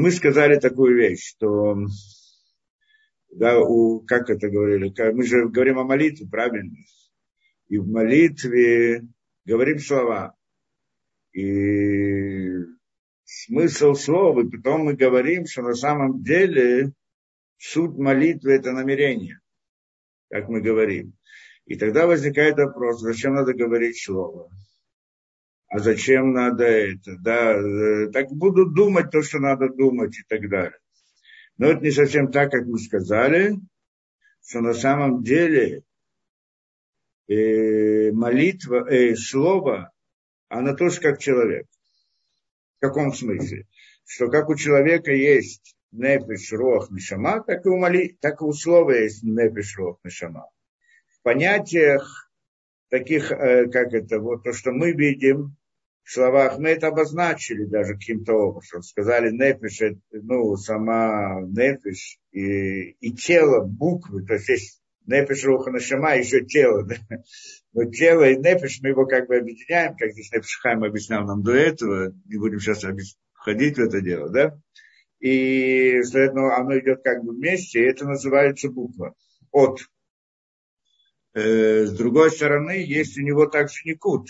мы сказали такую вещь, что да, у, как это говорили, мы же говорим о молитве, правильно? И в молитве говорим слова. И смысл слова, и потом мы говорим, что на самом деле суть молитвы – это намерение, как мы говорим. И тогда возникает вопрос, зачем надо говорить слово? А зачем надо это? Да, э, так буду думать то, что надо думать и так далее. Но это не совсем так, как мы сказали, что на самом деле э, молитва, э, слово, оно тоже как человек. В каком смысле? Что как у человека есть нефиш, рох, нишама, так и у, моли, так и у слова есть нефиш, рох, нишама. В понятиях таких, э, как это, вот то, что мы видим, словах мы это обозначили даже каким-то образом. Сказали нефиш, ну, сама нефиш и, и тело, буквы, то есть есть нефиш, руха, нашама, еще тело. Да? Но тело и нефиш, мы его как бы объединяем, как здесь Нефиш Хайм объяснял нам до этого, не будем сейчас входить в это дело, да? И, следовательно, оно идет как бы вместе, и это называется буква. От. Э, с другой стороны, есть у него также никут.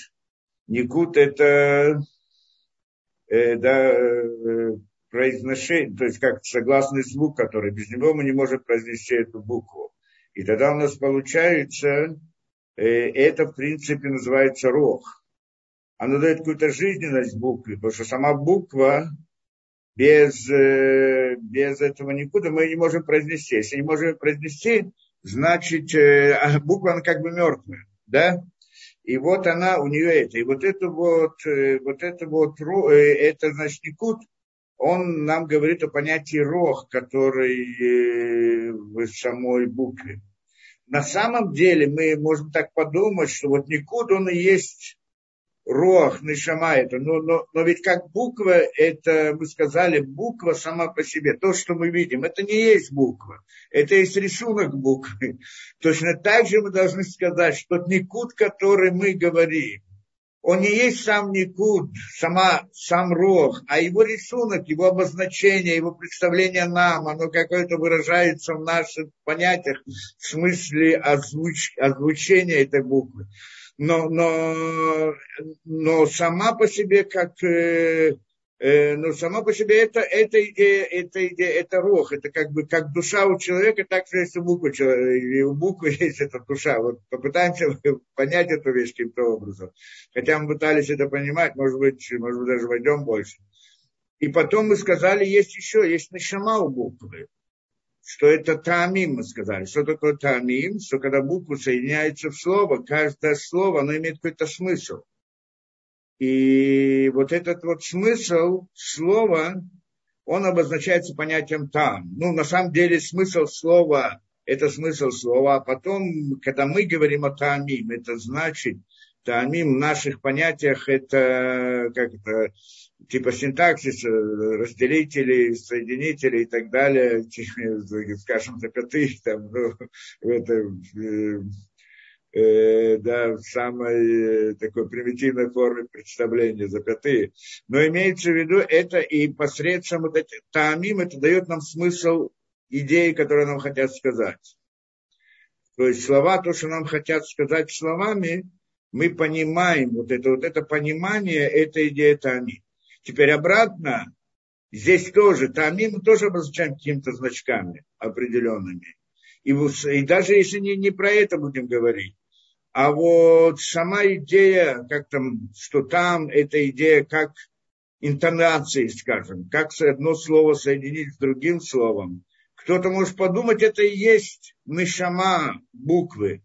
Никут это э, да, э, произношение, то есть как согласный звук, который без него мы не можем произнести эту букву. И тогда у нас получается, э, это в принципе называется рог. Оно дает какую-то жизненность букве, потому что сама буква без, э, без этого никуда мы не можем произнести. Если не можем произнести, значит э, а буква она как бы мертвая, да? И вот она, у нее это. И вот это вот, э, вот это вот, э, это значит Никут, он нам говорит о понятии рог, который э, в самой букве. На самом деле мы можем так подумать, что вот Никуд, он и есть Рох, Нишама это, но, но, но ведь как буква, это, мы сказали, буква сама по себе, то, что мы видим, это не есть буква, это есть рисунок буквы. Точно так же мы должны сказать, что Никуд, который мы говорим, он не есть сам Никуд, сама, сам Рох, а его рисунок, его обозначение, его представление нам, оно какое-то выражается в наших понятиях в смысле озвуч, озвучения этой буквы но, но, но сама по себе как э, э, но сама по себе это, это идея, это идея, это рог, это как бы как душа у человека, так же есть у буквы, и у буквы есть эта душа. Вот попытаемся понять эту вещь каким-то образом. Хотя мы пытались это понимать, может быть, может быть, даже войдем больше. И потом мы сказали, есть еще, есть нашама у буквы что это тамим, мы сказали. Что такое тамим? Что когда буквы соединяются в слово, каждое слово, оно имеет какой-то смысл. И вот этот вот смысл слова, он обозначается понятием там. Ну, на самом деле, смысл слова – это смысл слова. А потом, когда мы говорим о тамим, это значит, тамим в наших понятиях, это как это, типа синтаксис, разделители, соединители и так далее, скажем, запятых, там, ну, это, э, э, да, в самой э, такой примитивной форме представления запятые. Но имеется в виду это и посредством вот этих таамим, это дает нам смысл идеи, которые нам хотят сказать. То есть слова, то, что нам хотят сказать словами, мы понимаем, вот это, вот это понимание, это идея таамим. Теперь обратно, здесь тоже, тамим мы тоже обозначаем какими-то значками определенными. И, и даже если не, не про это будем говорить, а вот сама идея, как там, что там, эта идея как интонации, скажем, как одно слово соединить с другим словом. Кто-то может подумать, это и есть нишама буквы.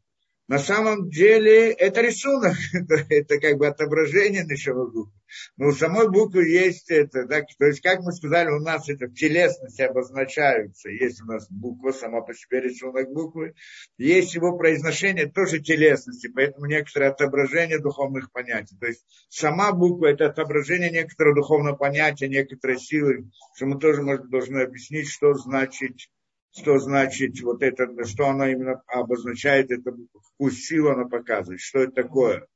На самом деле это рисунок, это, как бы отображение начала буквы. Но у самой буквы есть это, так, то есть, как мы сказали, у нас это в телесности обозначаются. Есть у нас буква, сама по себе рисунок буквы. Есть его произношение тоже телесности, поэтому некоторое отображение духовных понятий. То есть сама буква это отображение некоторого духовного понятия, некоторой силы, что мы тоже может, должны объяснить, что значит что значит вот это, что она именно обозначает, это какую силу она показывает, что это такое,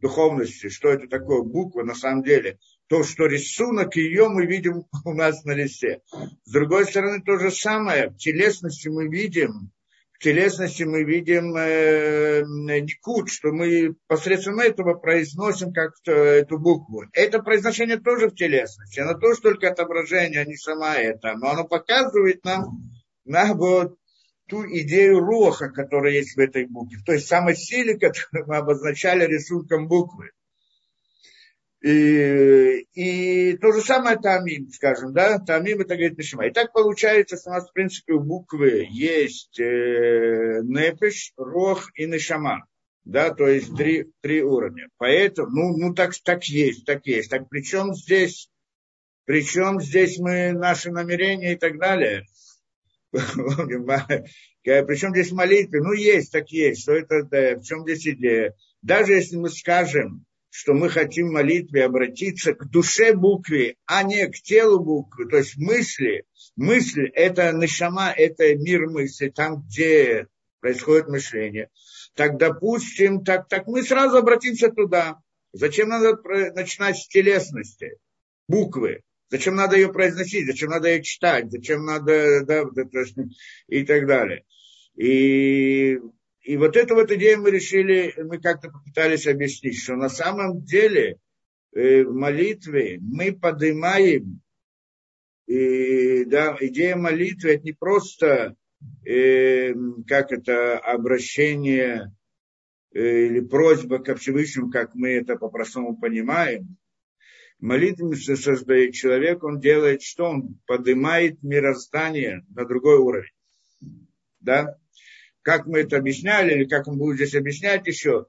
духовности, что это такое буква на самом деле. то, что рисунок ее мы видим у нас на листе. С другой стороны, то же самое. В телесности мы видим, в телесности мы видим э, никут, что мы посредством этого произносим как-то эту букву. Это произношение тоже в телесности. Оно тоже только отображение, а не сама это. Но оно показывает нам на вот ту идею роха, которая есть в этой букве. То есть самой силе, которую мы обозначали рисунком буквы. И, и то же самое тамим, скажем, да, тамим это говорит Нишма. И так получается, что у нас, в принципе, у буквы есть э, непиш, рох и нишама. Да, то есть три, три уровня. Поэтому, ну, ну так, так есть, так есть. Так причем здесь, причем здесь мы, наши намерения и так далее. Причем здесь молитвы? Ну, есть, так есть. Что это, да, в чем здесь идея? Даже если мы скажем, что мы хотим в молитве обратиться к душе буквы, а не к телу буквы, то есть мысли. Мысль – это нашама, это мир мысли, там, где происходит мышление. Так, допустим, так, так мы сразу обратимся туда. Зачем надо начинать с телесности, буквы? Зачем надо ее произносить? Зачем надо ее читать? Зачем надо, да, и так далее. И и вот эту вот идею мы решили, мы как-то попытались объяснить, что на самом деле э, в молитве мы поднимаем, и, да, идея молитвы это не просто э, как это обращение э, или просьба к Всевышнему, как мы это по-простому понимаем. Молитву создает человек, он делает что? Он поднимает мироздание на другой уровень. Да? как мы это объясняли, или как он будет здесь объяснять еще,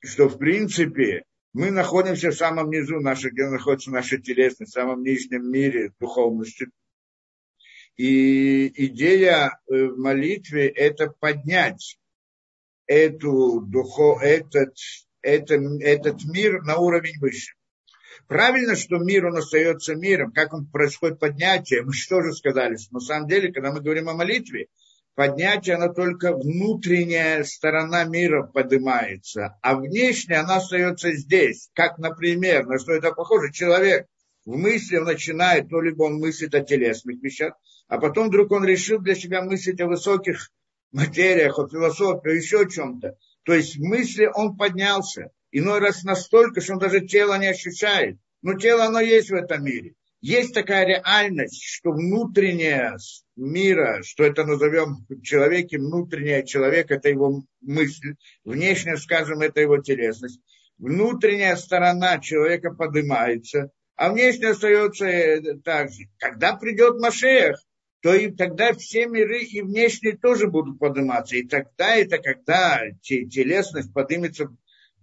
что в принципе мы находимся в самом низу, нашей, где находится наша телесность, в самом нижнем мире духовности. И идея э, в молитве – это поднять эту духов, этот, этот, этот мир на уровень выше. Правильно, что мир, он остается миром. Как он происходит поднятие, мы что же сказали, что на самом деле, когда мы говорим о молитве, поднятие, она только внутренняя сторона мира поднимается, а внешняя она остается здесь. Как, например, на что это похоже, человек в мысли начинает, то либо он мыслит о телесных вещах, а потом вдруг он решил для себя мыслить о высоких материях, о философии, еще о чем-то. То есть в мысли он поднялся. Иной раз настолько, что он даже тело не ощущает. Но тело, оно есть в этом мире есть такая реальность, что внутренняя мира, что это назовем человеке, внутренняя человек, это его мысль, внешняя, скажем, это его телесность. Внутренняя сторона человека поднимается, а внешняя остается э, так же. Когда придет Машех, то и тогда все миры и внешние тоже будут подниматься. И тогда это когда телесность поднимется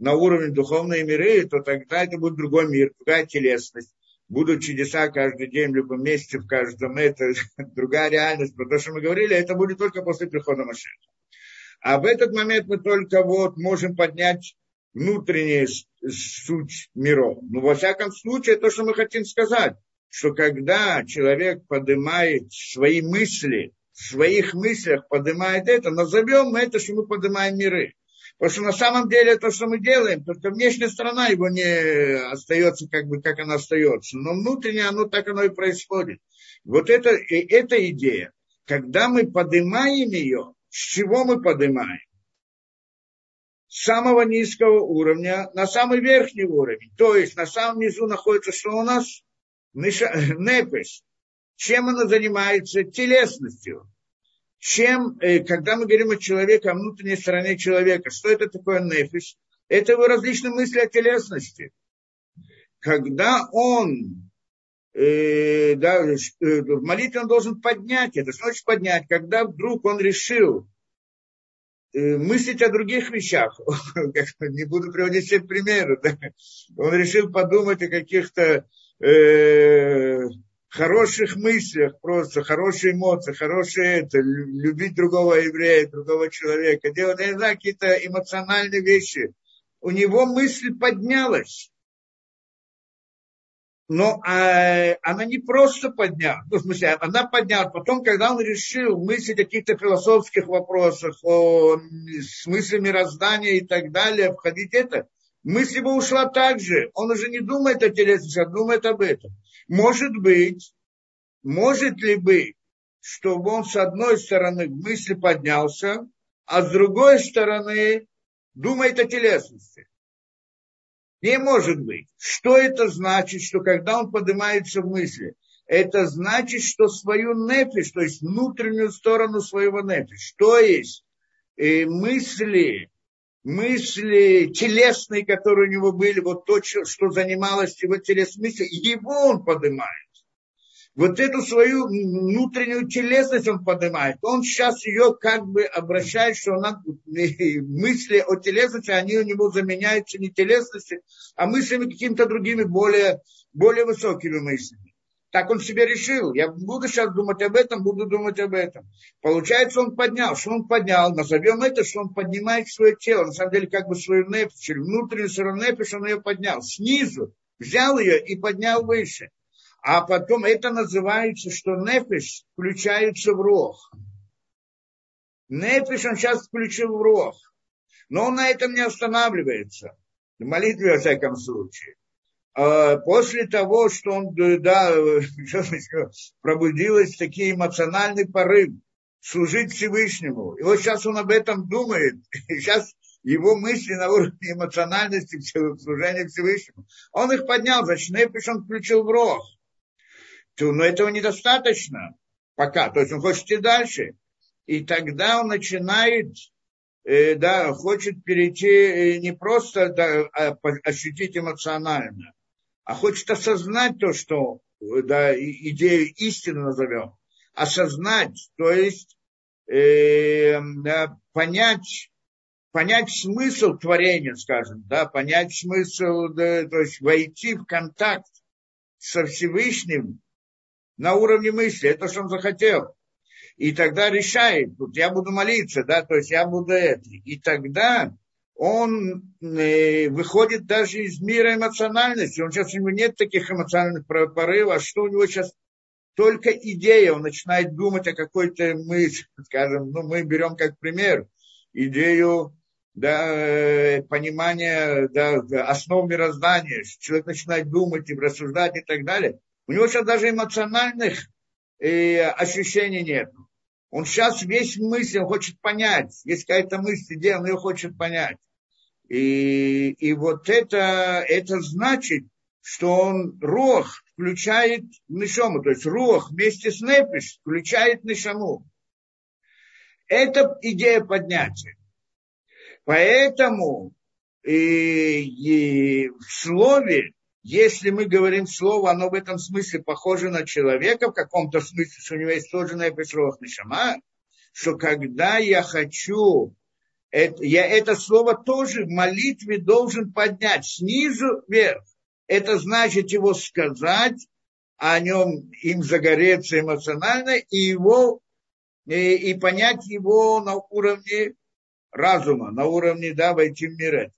на уровень духовной миры, то тогда это будет другой мир, другая телесность будут чудеса каждый день, в любом месте, в каждом, это другая реальность. Про то, что мы говорили, это будет только после прихода Машеха. А в этот момент мы только вот можем поднять внутреннюю суть миров. Ну, во всяком случае, то, что мы хотим сказать, что когда человек поднимает свои мысли, в своих мыслях поднимает это, назовем мы это, что мы поднимаем миры. Потому что на самом деле то, что мы делаем, только внешняя сторона его не остается, как бы, как она остается. Но внутренне оно так оно и происходит. Вот это, и эта идея. Когда мы поднимаем ее, с чего мы поднимаем? С самого низкого уровня на самый верхний уровень. То есть на самом низу находится что у нас? Непиш. Чем она занимается? Телесностью чем, э, когда мы говорим о человеке, о внутренней стороне человека, что это такое нефиш? Это его различные мысли о телесности. Когда он э, да, э, в молитве он должен поднять это. Что значит поднять? Когда вдруг он решил э, мыслить о других вещах, не буду приводить все примеры, да? он решил подумать о каких-то э, хороших мыслях, просто хорошие эмоции, хорошие это, любить другого еврея, другого человека, делать, я не знаю, какие-то эмоциональные вещи. У него мысль поднялась. Но а, она не просто поднялась, ну, в смысле, она поднялась. Потом, когда он решил мыслить о каких-то философских вопросах, о смысле мироздания и так далее, входить это, мысль его ушла так же. Он уже не думает о телесности, а думает об этом. Может быть, может ли быть, чтобы он с одной стороны в мысли поднялся, а с другой стороны думает о телесности. Не может быть. Что это значит, что когда он поднимается в мысли, это значит, что свою нефиш, то есть внутреннюю сторону своего нефиш, то есть э, мысли, мысли телесные, которые у него были, вот то, что занималось его телесной мыслью, его он поднимает вот эту свою внутреннюю телесность он поднимает. Он сейчас ее как бы обращает, что она, мысли о телесности, они у него заменяются не телесностью, а мыслями какими-то другими, более, более высокими мыслями. Так он себе решил. Я буду сейчас думать об этом, буду думать об этом. Получается, он поднял. Что он поднял? Назовем это, что он поднимает свое тело. На самом деле, как бы свою нефиш, внутреннюю сторону нефиш, он ее поднял. Снизу взял ее и поднял выше. А потом это называется, что нефиш включается в рог. Нефиш он сейчас включил в рог. Но он на этом не останавливается. В молитве, во всяком случае. А после того, что он, да, пробудилась такие эмоциональный порыв служить Всевышнему. И вот сейчас он об этом думает. И сейчас его мысли на уровне эмоциональности служения Всевышнему. Он их поднял, значит, Нефиш он включил в рог но этого недостаточно пока. То есть он хочет идти дальше. И тогда он начинает, э, да, хочет перейти э, не просто да, а, ощутить эмоционально, а хочет осознать то, что да, идею истины назовем. Осознать, то есть э, понять, понять смысл творения, скажем, да, понять смысл, да, то есть войти в контакт со Всевышним на уровне мысли, это что он захотел. И тогда решает, вот я буду молиться, да, то есть я буду это. И тогда он э, выходит даже из мира эмоциональности. Он сейчас у него нет таких эмоциональных порывов, а что у него сейчас только идея, он начинает думать о какой-то мысли, скажем, ну, мы берем как пример идею да, э, понимания да, основ мироздания, человек начинает думать и рассуждать и так далее. У него сейчас даже эмоциональных э, ощущений нет. Он сейчас весь мысль, он хочет понять. Есть какая-то мысль, где он ее хочет понять. И, и вот это, это значит, что он рох включает нишому, то есть рох вместе с нефиш включает нишаму. Это идея поднятия. Поэтому и, и в слове если мы говорим слово, оно в этом смысле похоже на человека, в каком-то смысле, что у него есть сложная пешрох нишама, что когда я хочу, это, я это слово тоже в молитве должен поднять снизу вверх. Это значит его сказать, о нем им загореться эмоционально и его и, и понять его на уровне разума, на уровне да, войти в мир это.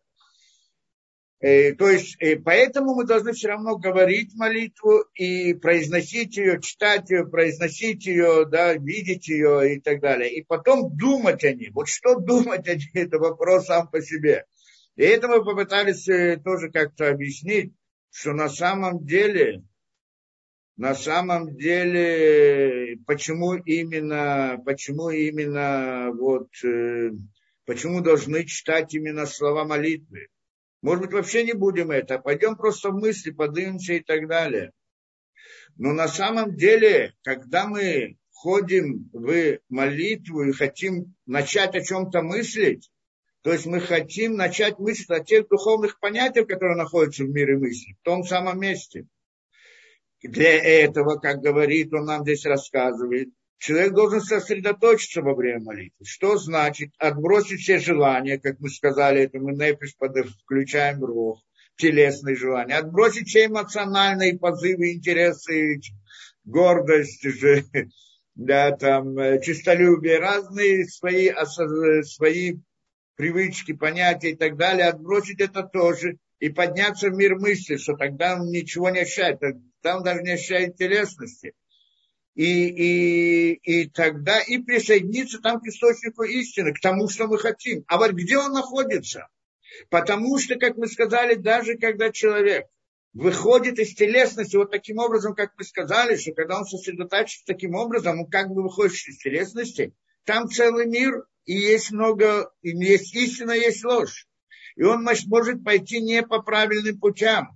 Э, то есть, э, поэтому мы должны все равно говорить молитву и произносить ее, читать ее, произносить ее, да, видеть ее и так далее. И потом думать о ней. Вот что думать о ней, это вопрос сам по себе. И это мы попытались э, тоже как-то объяснить, что на самом деле, на самом деле, почему именно, почему именно вот, почему должны читать именно слова молитвы. Может быть, вообще не будем это, а пойдем просто в мысли, подымемся и так далее. Но на самом деле, когда мы ходим в молитву и хотим начать о чем-то мыслить, то есть мы хотим начать мыслить о тех духовных понятиях, которые находятся в мире мысли, в том самом месте. Для этого, как говорит, он нам здесь рассказывает, человек должен сосредоточиться во время молитвы. Что значит отбросить все желания, как мы сказали, это мы нефиш включаем рог, телесные желания, отбросить все эмоциональные позывы, интересы, гордость, да, там, чистолюбие, разные свои, свои привычки, понятия и так далее, отбросить это тоже и подняться в мир мысли, что тогда он ничего не ощущает, там даже не ощущает телесности и, и, и тогда и присоединиться там к источнику истины, к тому, что мы хотим. А вот где он находится? Потому что, как мы сказали, даже когда человек выходит из телесности вот таким образом, как мы сказали, что когда он сосредотачивается таким образом, он как бы выходит из телесности, там целый мир, и есть много, и есть истина, есть ложь. И он может пойти не по правильным путям.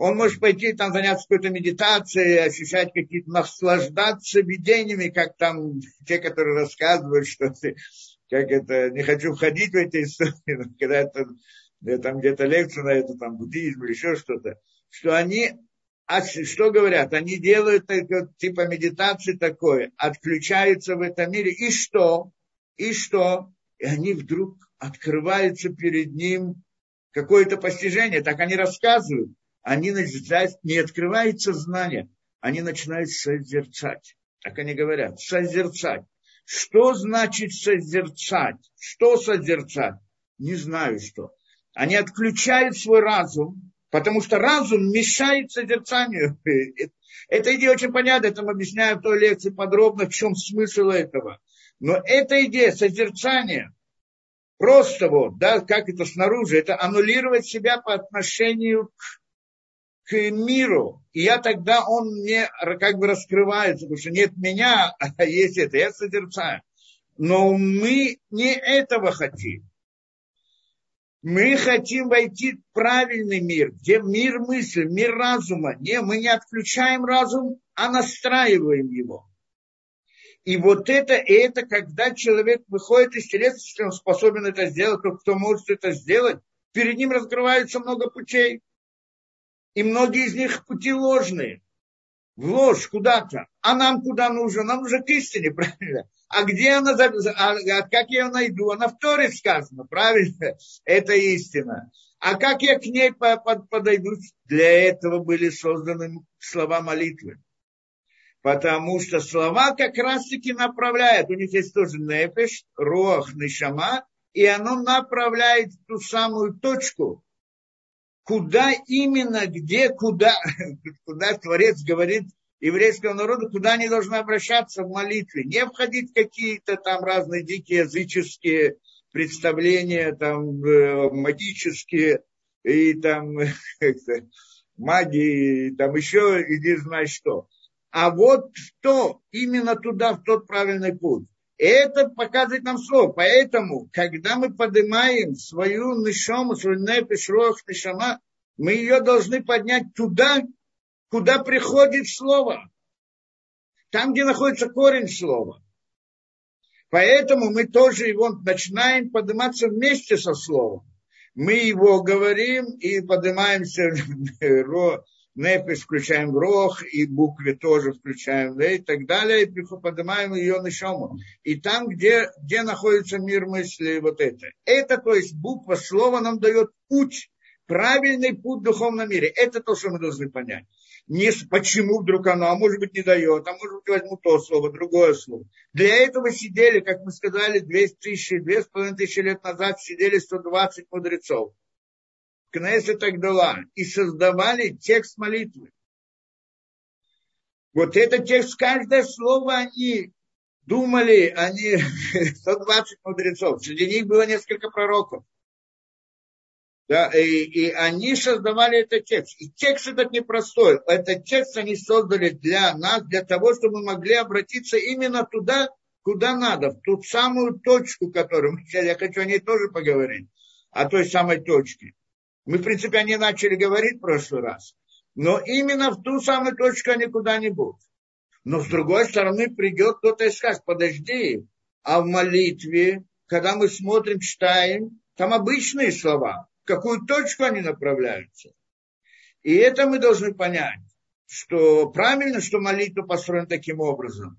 Он может пойти там заняться какой-то медитацией, ощущать какие-то, наслаждаться видениями, как там те, которые рассказывают, что ты, как это, не хочу входить в эти истории, но когда это, я там где-то лекцию на это, там, буддизм или еще что-то, что они, а что говорят, они делают типа медитации такое, отключаются в этом мире, и что? И что? И они вдруг открываются перед ним какое-то постижение, так они рассказывают. Они начинают, не открывается знание, они начинают созерцать. Так они говорят, созерцать. Что значит созерцать? Что созерцать? Не знаю что. Они отключают свой разум, потому что разум мешает созерцанию. Эта идея очень понятна, это мы объясняем в той лекции подробно, в чем смысл этого. Но эта идея созерцания, просто вот, да, как это снаружи, это аннулировать себя по отношению к, к миру. И я тогда, он мне как бы раскрывается, потому что нет меня, а есть это, я созерцаю. Но мы не этого хотим. Мы хотим войти в правильный мир, где мир мысли, мир разума. Не, мы не отключаем разум, а настраиваем его. И вот это, и это, когда человек выходит из телесности, он способен это сделать, то кто может это сделать, перед ним раскрывается много путей. И многие из них пути ложные. В ложь куда-то. А нам куда нужно? Нам нужно к истине, правильно? А где она, а, а как я ее найду? Она в Торе сказано, правильно? Это истина. А как я к ней подойду? Для этого были созданы слова молитвы. Потому что слова как раз-таки направляют. У них есть тоже нефеш, рох, нишама, и оно направляет ту самую точку, куда именно, где, куда, куда Творец говорит еврейского народа, куда они должны обращаться в молитве. Не входить в какие-то там разные дикие языческие представления, там, э, магические, и там, магии, там еще, и не знаю что. А вот что, именно туда, в тот правильный путь. Это показывает нам слово. Поэтому, когда мы поднимаем свою нишому, свою нефиш, рох, нишама, мы ее должны поднять туда, куда приходит слово. Там, где находится корень слова. Поэтому мы тоже его начинаем подниматься вместе со словом. Мы его говорим и поднимаемся нефиш включаем в рог, и буквы тоже включаем, да, и так далее, и поднимаем ее на шому. И там, где, где находится мир мысли, вот это. Это, то есть, буква слова нам дает путь, правильный путь в духовном мире. Это то, что мы должны понять не почему вдруг оно, а может быть не дает, а может быть возьму то слово, другое слово. Для этого сидели, как мы сказали, 200 тысяч, 2,5 тысячи лет назад сидели 120 мудрецов. Кнессет Агдала. И создавали текст молитвы. Вот этот текст, каждое слово они думали, они 120 мудрецов. Среди них было несколько пророков. Да, и, и они создавали этот текст. И текст этот непростой. Этот текст они создали для нас, для того, чтобы мы могли обратиться именно туда, куда надо, в ту самую точку, которую мы сейчас, я хочу о ней тоже поговорить, о той самой точке. Мы, в принципе, о ней начали говорить в прошлый раз. Но именно в ту самую точку они куда-нибудь. Но с другой стороны придет кто-то и скажет, подожди, а в молитве, когда мы смотрим, читаем, там обычные слова какую точку они направляются. И это мы должны понять, что правильно, что молитва построена таким образом,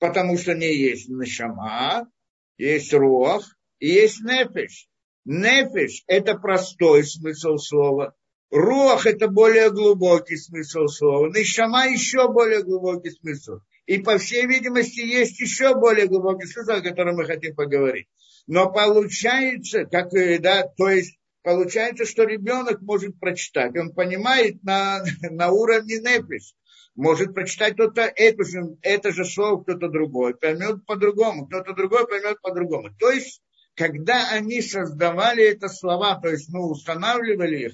потому что не есть нашама, есть руах и есть нефиш. Нефиш – это простой смысл слова. Руах – это более глубокий смысл слова. Нишама – еще более глубокий смысл. И, по всей видимости, есть еще более глубокий смысл, о котором мы хотим поговорить. Но получается, как, да, то есть получается, что ребенок может прочитать. Он понимает на, на уровне нефиш. Может прочитать кто-то это же, это же слово, кто-то другой. Поймет по-другому. Кто-то другой поймет по-другому. То есть когда они создавали это слова, то есть, ну, устанавливали их,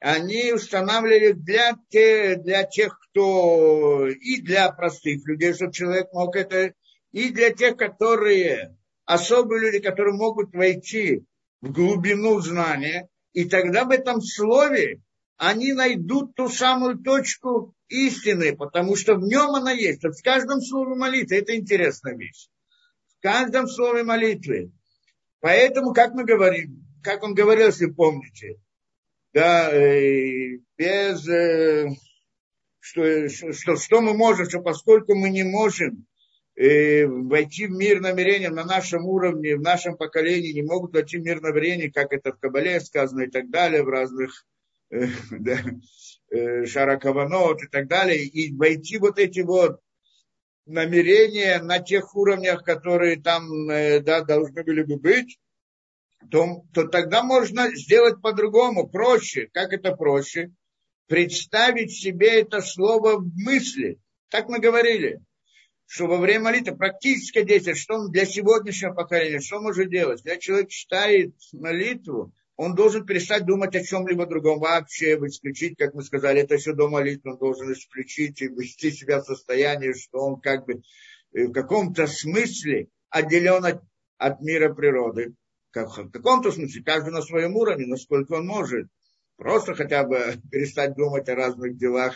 они устанавливали для, те, для тех, кто и для простых людей, чтобы человек мог это, и для тех, которые особые люди, которые могут войти в глубину знания, и тогда в этом слове они найдут ту самую точку истины, потому что в нем она есть. В каждом слове молитвы, это интересная вещь. В каждом слове молитвы. Поэтому, как мы говорим, как он говорил, если помните, да, э, без, э, что, что, что мы можем, что поскольку мы не можем э, войти в мир намерения на нашем уровне, в нашем поколении, не могут войти в мир намерений, как это в Кабале сказано и так далее, в разных да, Шаракаванот и так далее, и войти вот эти вот намерения на тех уровнях, которые там да, должны были бы быть, то, то тогда можно сделать по-другому, проще. Как это проще? Представить себе это слово в мысли. Так мы говорили, что во время молитвы практическое действие, что он для сегодняшнего поколения, что может делать? Когда человек читает молитву, он должен перестать думать о чем-либо другом вообще, исключить, как мы сказали, это все до молитвы, он должен исключить и ввести себя в состояние, что он как бы в каком-то смысле отделен от, от мира природы как, в каком-то смысле, каждый на своем уровне, насколько он может. Просто хотя бы перестать думать о разных делах,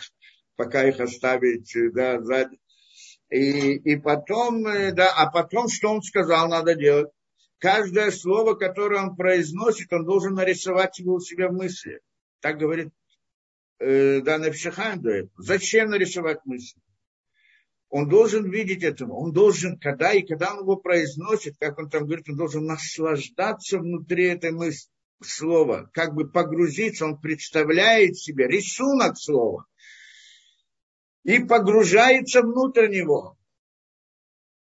пока их оставить да, сзади. И, и потом, да, а потом, что он сказал, надо делать. Каждое слово, которое он произносит, он должен нарисовать его у себя в мысли. Так говорит э, Дана Пшихайм до этого. Зачем нарисовать мысли? он должен видеть это, он должен, когда и когда он его произносит, как он там говорит, он должен наслаждаться внутри этой мысли, слова, как бы погрузиться, он представляет себе рисунок слова и погружается внутрь него.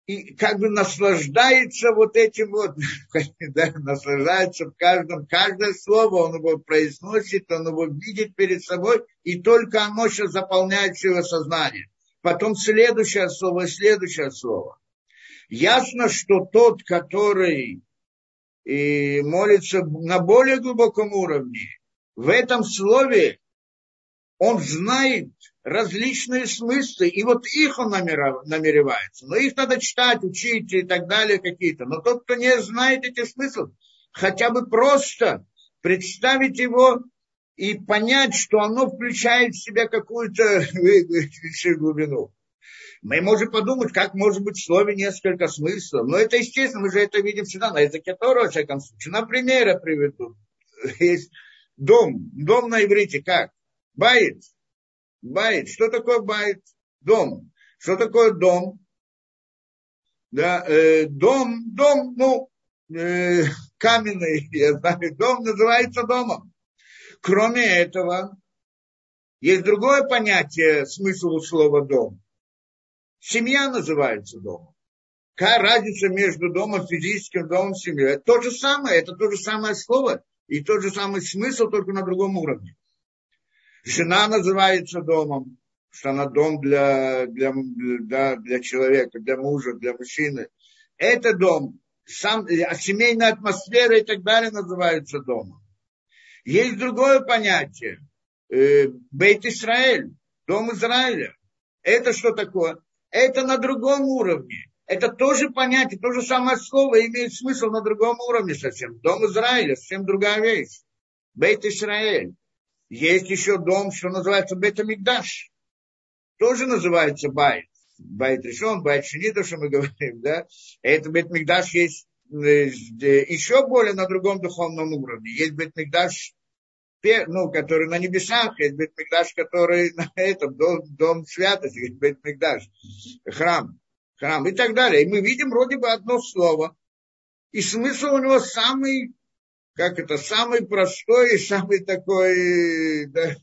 И как бы наслаждается вот этим вот, да, наслаждается в каждом, каждое слово он его произносит, он его видит перед собой, и только оно сейчас заполняет все его сознание потом следующее слово, следующее слово. Ясно, что тот, который и молится на более глубоком уровне, в этом слове он знает различные смыслы, и вот их он намеревается. Но их надо читать, учить и так далее какие-то. Но тот, кто не знает эти смыслы, хотя бы просто представить его и понять, что оно включает в себя какую-то глубину. Мы можем подумать, как может быть в слове несколько смыслов. Но это естественно, мы же это видим всегда на языке Торы, во всяком случае. Например, я приведу. Есть дом. Дом на иврите как? בית. בית. Что такое בית? Дом. Что такое дом? Да, э, дом, дом, ну, э, каменный, я знаю, дом называется домом. Кроме этого, есть другое понятие, смысл слова дом. Семья называется домом. Какая разница между домом, физическим домом, семьей? То же самое, это то же самое слово и тот же самый смысл, только на другом уровне. Жена называется домом, что она дом для, для, для, для человека, для мужа, для мужчины. Это дом, сам, а семейная атмосфера и так далее называется домом. Есть другое понятие. Э, Бейт Исраэль, дом Израиля. Это что такое? Это на другом уровне. Это тоже понятие, то же самое слово имеет смысл на другом уровне совсем. Дом Израиля, совсем другая вещь. Бейт Исраэль. Есть еще дом, что называется Бейт Амигдаш. Тоже называется Байт. Байт решен, Байт Шини, то, что мы говорим, да. Это Бейт Мигдаш есть э, еще более на другом духовном уровне. Есть Бейт Мигдаш ну, который на небесах, есть Бетмикдаш, который на этом, дом, дом святости, есть Бетмикдаш, храм, храм и так далее. И мы видим вроде бы одно слово, и смысл у него самый, как это, самый простой и самый такой, да,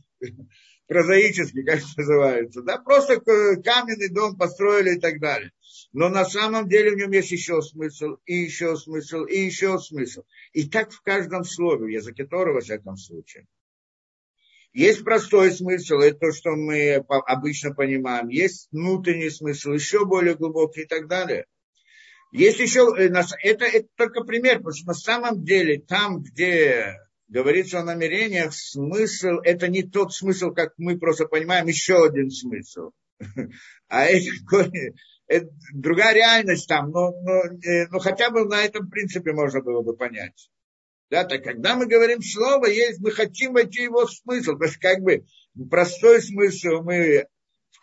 прозаический, как называется, да, просто каменный дом построили и так далее. Но на самом деле в нем есть еще смысл, и еще смысл, и еще смысл. И так в каждом слове, в языке Тора, во всяком случае. Есть простой смысл, это то, что мы обычно понимаем. Есть внутренний смысл, еще более глубокий и так далее. Есть еще, э, это, это только пример, потому что на самом деле там, где говорится о намерениях, смысл, это не тот смысл, как мы просто понимаем, еще один смысл. А это, это другая реальность там, но, но, э, но хотя бы на этом принципе можно было бы понять. Да, так когда мы говорим слово, есть, мы хотим войти его смысл. То есть как бы простой смысл мы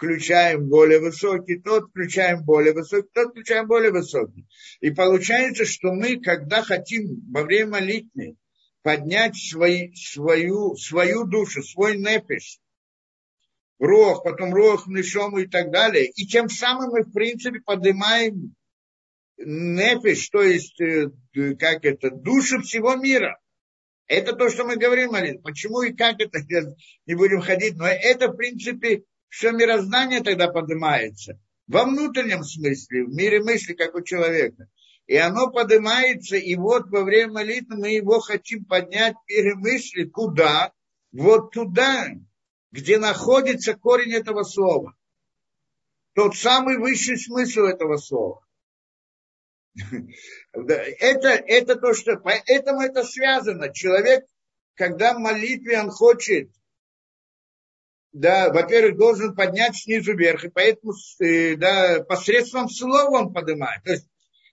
включаем более высокий, тот включаем более высокий, тот включаем более высокий. И получается, что мы, когда хотим во время молитвы поднять свои, свою, свою душу, свой непиш, рох, потом рох, нишому и так далее, и тем самым мы, в принципе, поднимаем нефиш, то есть, э, как это, душу всего мира. Это то, что мы говорим, Алин. Почему и как это, не будем ходить, но это, в принципе, все мироздание тогда поднимается. Во внутреннем смысле, в мире мысли, как у человека. И оно поднимается, и вот во время молитвы мы его хотим поднять в мире мысли. Куда? Вот туда, где находится корень этого слова. Тот самый высший смысл этого слова. Это, это то, что... Поэтому это связано. Человек, когда в молитве он хочет, да, во-первых, должен поднять снизу вверх, и поэтому э, да, посредством слова он поднимает. То есть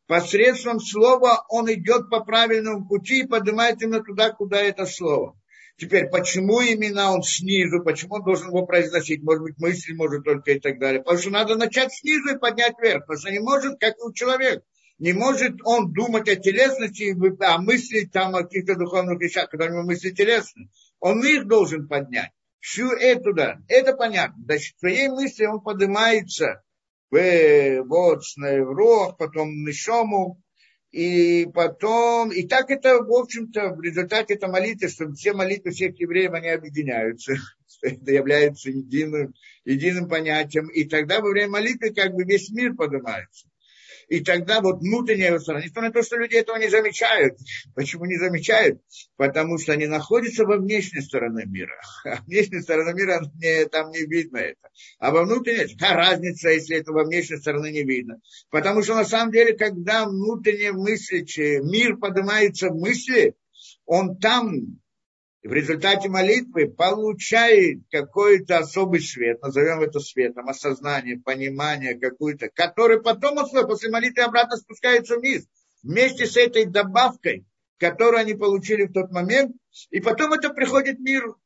посредством слова он идет по правильному пути и поднимает именно туда, куда это слово. Теперь, почему именно он снизу, почему он должен его произносить? Может быть, мысль может только и так далее. Потому что надо начать снизу и поднять вверх. Потому что не может, как у человека. Не может он думать о телесности, а мыслить там о каких-то духовных вещах, у него мысли телесные. Он их должен поднять. Всю эту, да, это понятно. Значит, своей мысли он поднимается в, вот, в рог, потом в нишому, и потом, и так это, в общем-то, в результате это молитвы, что все молитвы всех евреев, они объединяются, это является единым, единым понятием, и тогда во время молитвы как бы весь мир поднимается. И тогда вот внутренняя сторона, несмотря на то, что люди этого не замечают. Почему не замечают? Потому что они находятся во внешней стороне мира. А внешняя сторона мира, не, там не видно это. А во внутренней, какая разница, если это во внешней стороны не видно? Потому что на самом деле, когда внутренняя мысль, мир поднимается в мысли, он там в результате молитвы получает какой-то особый свет, назовем это светом, осознание, понимание какое-то, который потом после молитвы обратно спускается вниз, вместе с этой добавкой, которую они получили в тот момент, и потом это приходит миру.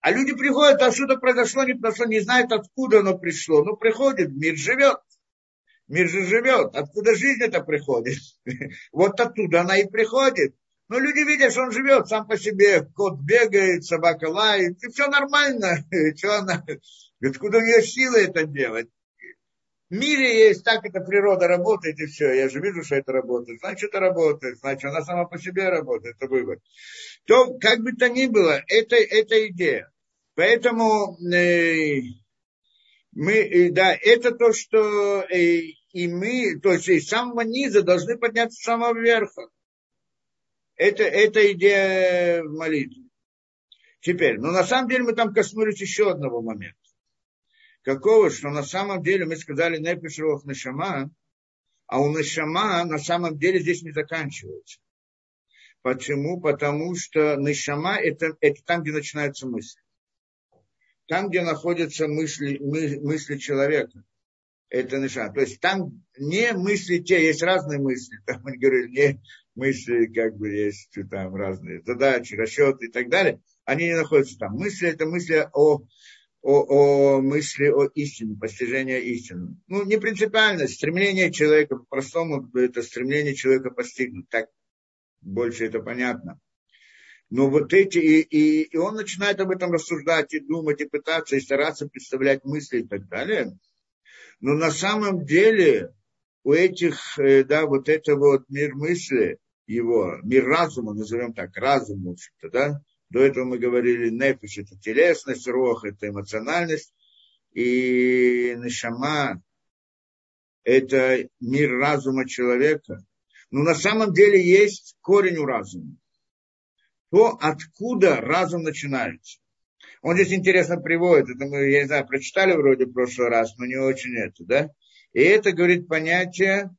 А люди приходят, а что-то произошло, не произошло, не знают, откуда оно пришло. Ну, приходит, мир живет. Мир же живет. Откуда жизнь это приходит? Вот оттуда она и приходит. Но люди видят, что он живет сам по себе, кот бегает, собака лает, и все нормально. Что она, откуда у нее силы это делать? В мире есть, так эта природа работает, и все. Я же вижу, что это работает. Значит, это работает. Значит, она сама по себе работает. Это вывод. То, как бы то ни было, это, это идея. Поэтому э, мы, э, да, это то, что э, и мы, то есть из самого низа должны подняться с самого верха. Это, это идея молитвы. Теперь, но на самом деле мы там коснулись еще одного момента. Какого, что на самом деле мы сказали Нефиш Рох Нашама, а у Нашама на самом деле здесь не заканчивается. Почему? Потому что Нашама это, это там, где начинаются мысли. Там, где находятся мысли, мы, мысли человека. Это Нашама. То есть там не мысли те, есть разные мысли. Там мы не мысли, как бы есть там разные задачи, расчеты и так далее, они не находятся там. Мысли это мысли о, о, о мысли о истине, постижении истины. Ну, не принципиально, стремление человека, по-простому, это стремление человека постигнуть. Так больше это понятно. Но вот эти, и, и, и он начинает об этом рассуждать, и думать, и пытаться, и стараться представлять мысли и так далее. Но на самом деле у этих, э, да, вот это вот мир мысли, его, мир разума, назовем так, разум, в общем-то, да. До этого мы говорили, нефиш – это телесность, рох – это эмоциональность, и нишама – это мир разума человека. Но на самом деле есть корень у разума. То, откуда разум начинается. Он здесь интересно приводит, это мы, я не знаю, прочитали вроде в прошлый раз, но не очень это, да. И это, говорит, понятие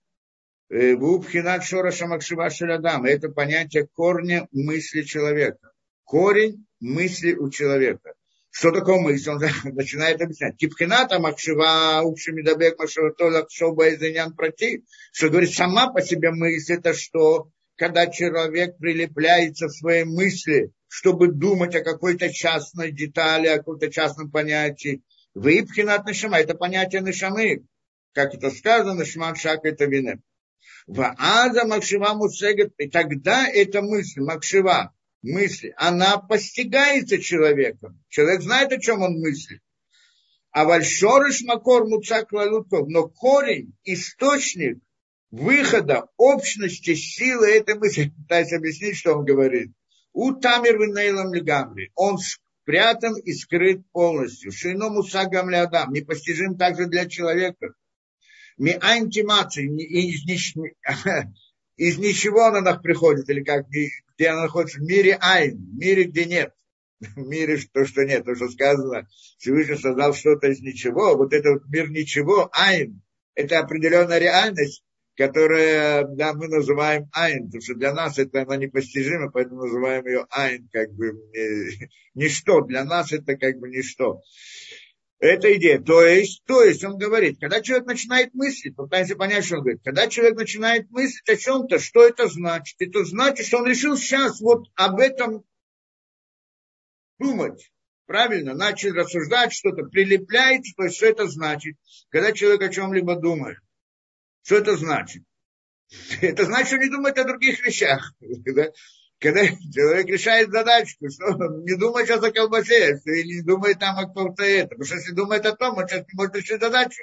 э, Вупхинат Шораша Макшива Шелядам. Это понятие корня мысли человека. Корень мысли у человека. Что такое мысль? Он начинает объяснять. Типхината Макшива Толак Шоба Изынян Прати. Что говорит, сама по себе мысль это что? Когда человек прилепляется в своей мысли, чтобы думать о какой-то частной детали, о каком-то частном понятии. Выпхинат Нашама. Это понятие Нашамы. Как это сказано, Шман Шак это винем. Вааза Макшива Мусегет, и тогда эта мысль, Макшива, мысль, она постигается человеком. Человек знает, о чем он мыслит. А вальшорыш макор муцак лалутов, но корень, источник выхода, общности, силы этой мысли, пытаюсь объяснить, что он говорит. У тамир винейлам легамри. Он спрятан и скрыт полностью. Шино мусагам лядам. Непостижим также для человека ми антимации, из, из ничего она нас приходит, или как, где она находится, в мире айн, в мире, где нет. В мире то, что нет, то, что сказано, Всевышний создал что-то из ничего, вот это вот мир ничего, айн, это определенная реальность, которая да, мы называем айн, потому что для нас это она непостижима, поэтому называем ее айн, как бы э, ничто, для нас это как бы ничто. Это идея. То есть, то есть он говорит, когда человек начинает мыслить, пытаемся понять, что он говорит, когда человек начинает мыслить о чем-то, что это значит? Это значит, что он решил сейчас вот об этом думать. Правильно, начал рассуждать что-то, прилепляет, то есть что это значит, когда человек о чем-либо думает. Что это значит? Это значит, что не думает о других вещах. когда человек решает задачку, что он не думает сейчас о колбасе, или не думает там о каком-то этом. Потому что если думает о том, он сейчас не может решить задачу.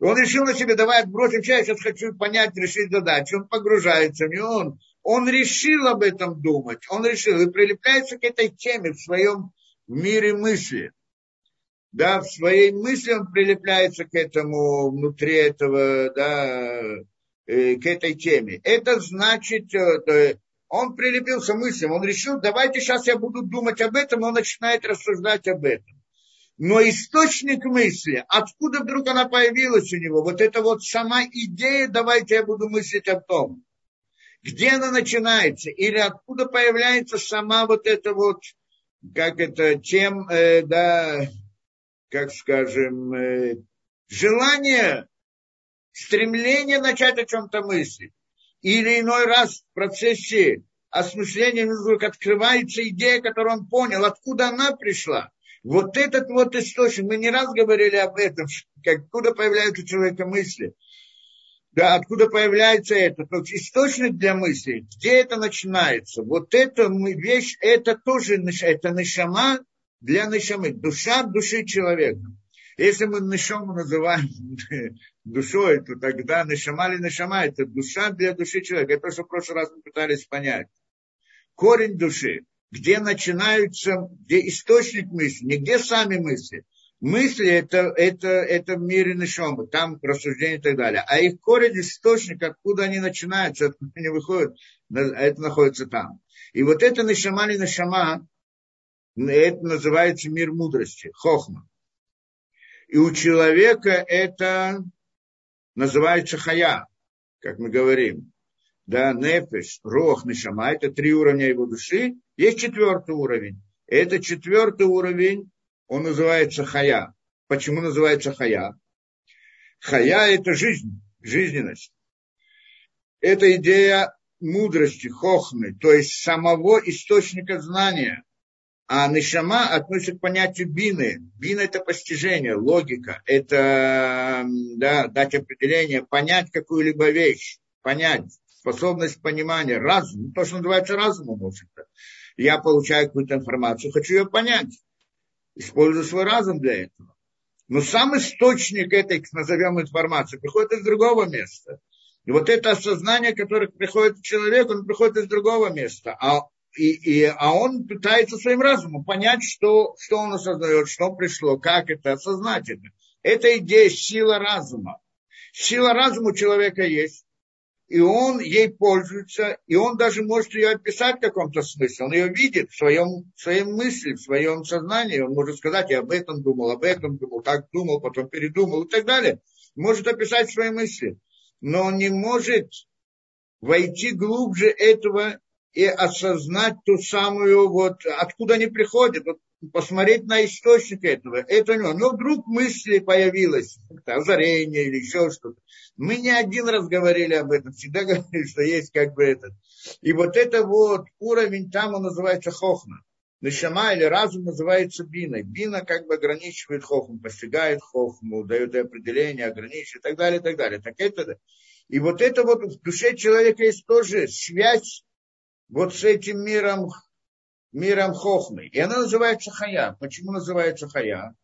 И он решил на себе, давай отбросим чай, сейчас хочу понять, решить задачу. Он погружается в нее, он, он решил об этом думать, он решил и прилепляется к этой теме в своем мире мысли. Да, в своей мысли он прилепляется к этому, внутри этого, да, э, к этой теме. Это значит, э, он прилепился мыслям, он решил, давайте сейчас я буду думать об этом, он начинает рассуждать об этом. Но источник мысли, откуда вдруг она появилась у него, вот это вот сама идея, давайте я буду мыслить о том, где она начинается, или откуда появляется сама вот эта вот, как это, тем, э, да, как скажем, э, желание, стремление начать о чем-то мыслить или иной раз в процессе осмысления вдруг открывается идея, которую он понял, откуда она пришла. Вот этот вот источник, мы не раз говорили об этом, откуда появляются у человека мысли. Да, откуда появляется это? То есть источник для мысли, где это начинается? Вот эта вещь, это тоже это нашама для нашамы, душа души человека. Если мы нашому называем душой, то тогда нашама или нашама – это душа для души человека. Это то, что в прошлый раз мы пытались понять. Корень души, где начинаются, где источник мысли, не где сами мысли. Мысли это, это, это в мире нашома, там рассуждения и так далее. А их корень, источник, откуда они начинаются, откуда они выходят, это находится там. И вот это нашама или нашама, это называется мир мудрости, хохма. И у человека это называется хая, как мы говорим. Да, нефеш, рох, нишама, это три уровня его души. Есть четвертый уровень. Это четвертый уровень, он называется хая. Почему называется хая? Хая – это жизнь, жизненность. Это идея мудрости, хохмы, то есть самого источника знания – а нишама относится к понятию бины. Бина – это постижение, логика. Это да, дать определение, понять какую-либо вещь, понять, способность понимания, разум. То, что называется разумом, в общем-то. Я получаю какую-то информацию, хочу ее понять. Использую свой разум для этого. Но сам источник этой, назовем, информации приходит из другого места. И вот это осознание, которое приходит к человеку, он приходит из другого места. А и, и, а он пытается своим разумом понять, что, что он осознает, что пришло, как это осознать это. Это идея сила разума. Сила разума у человека есть, и он ей пользуется, и он даже может ее описать в каком-то смысле. Он ее видит в своем, в своем мысли, в своем сознании. Он может сказать, я об этом думал, об этом думал, так думал, потом передумал и так далее. Может описать свои мысли. но он не может войти глубже этого и осознать ту самую, вот, откуда они приходят, вот, посмотреть на источник этого. Это у него. Но вдруг мысли появилось, озарение или еще что-то. Мы не один раз говорили об этом, всегда говорили, что есть как бы этот. И вот это вот уровень там он называется хохма. Нишама или разум называется биной. Бина как бы ограничивает хохму, постигает хохму, дает ей определение, ограничивает и так далее, и так далее. Так это, и вот это вот в душе человека есть тоже связь вот с этим миром, миром хохмы. И она называется хая. Почему называется хая?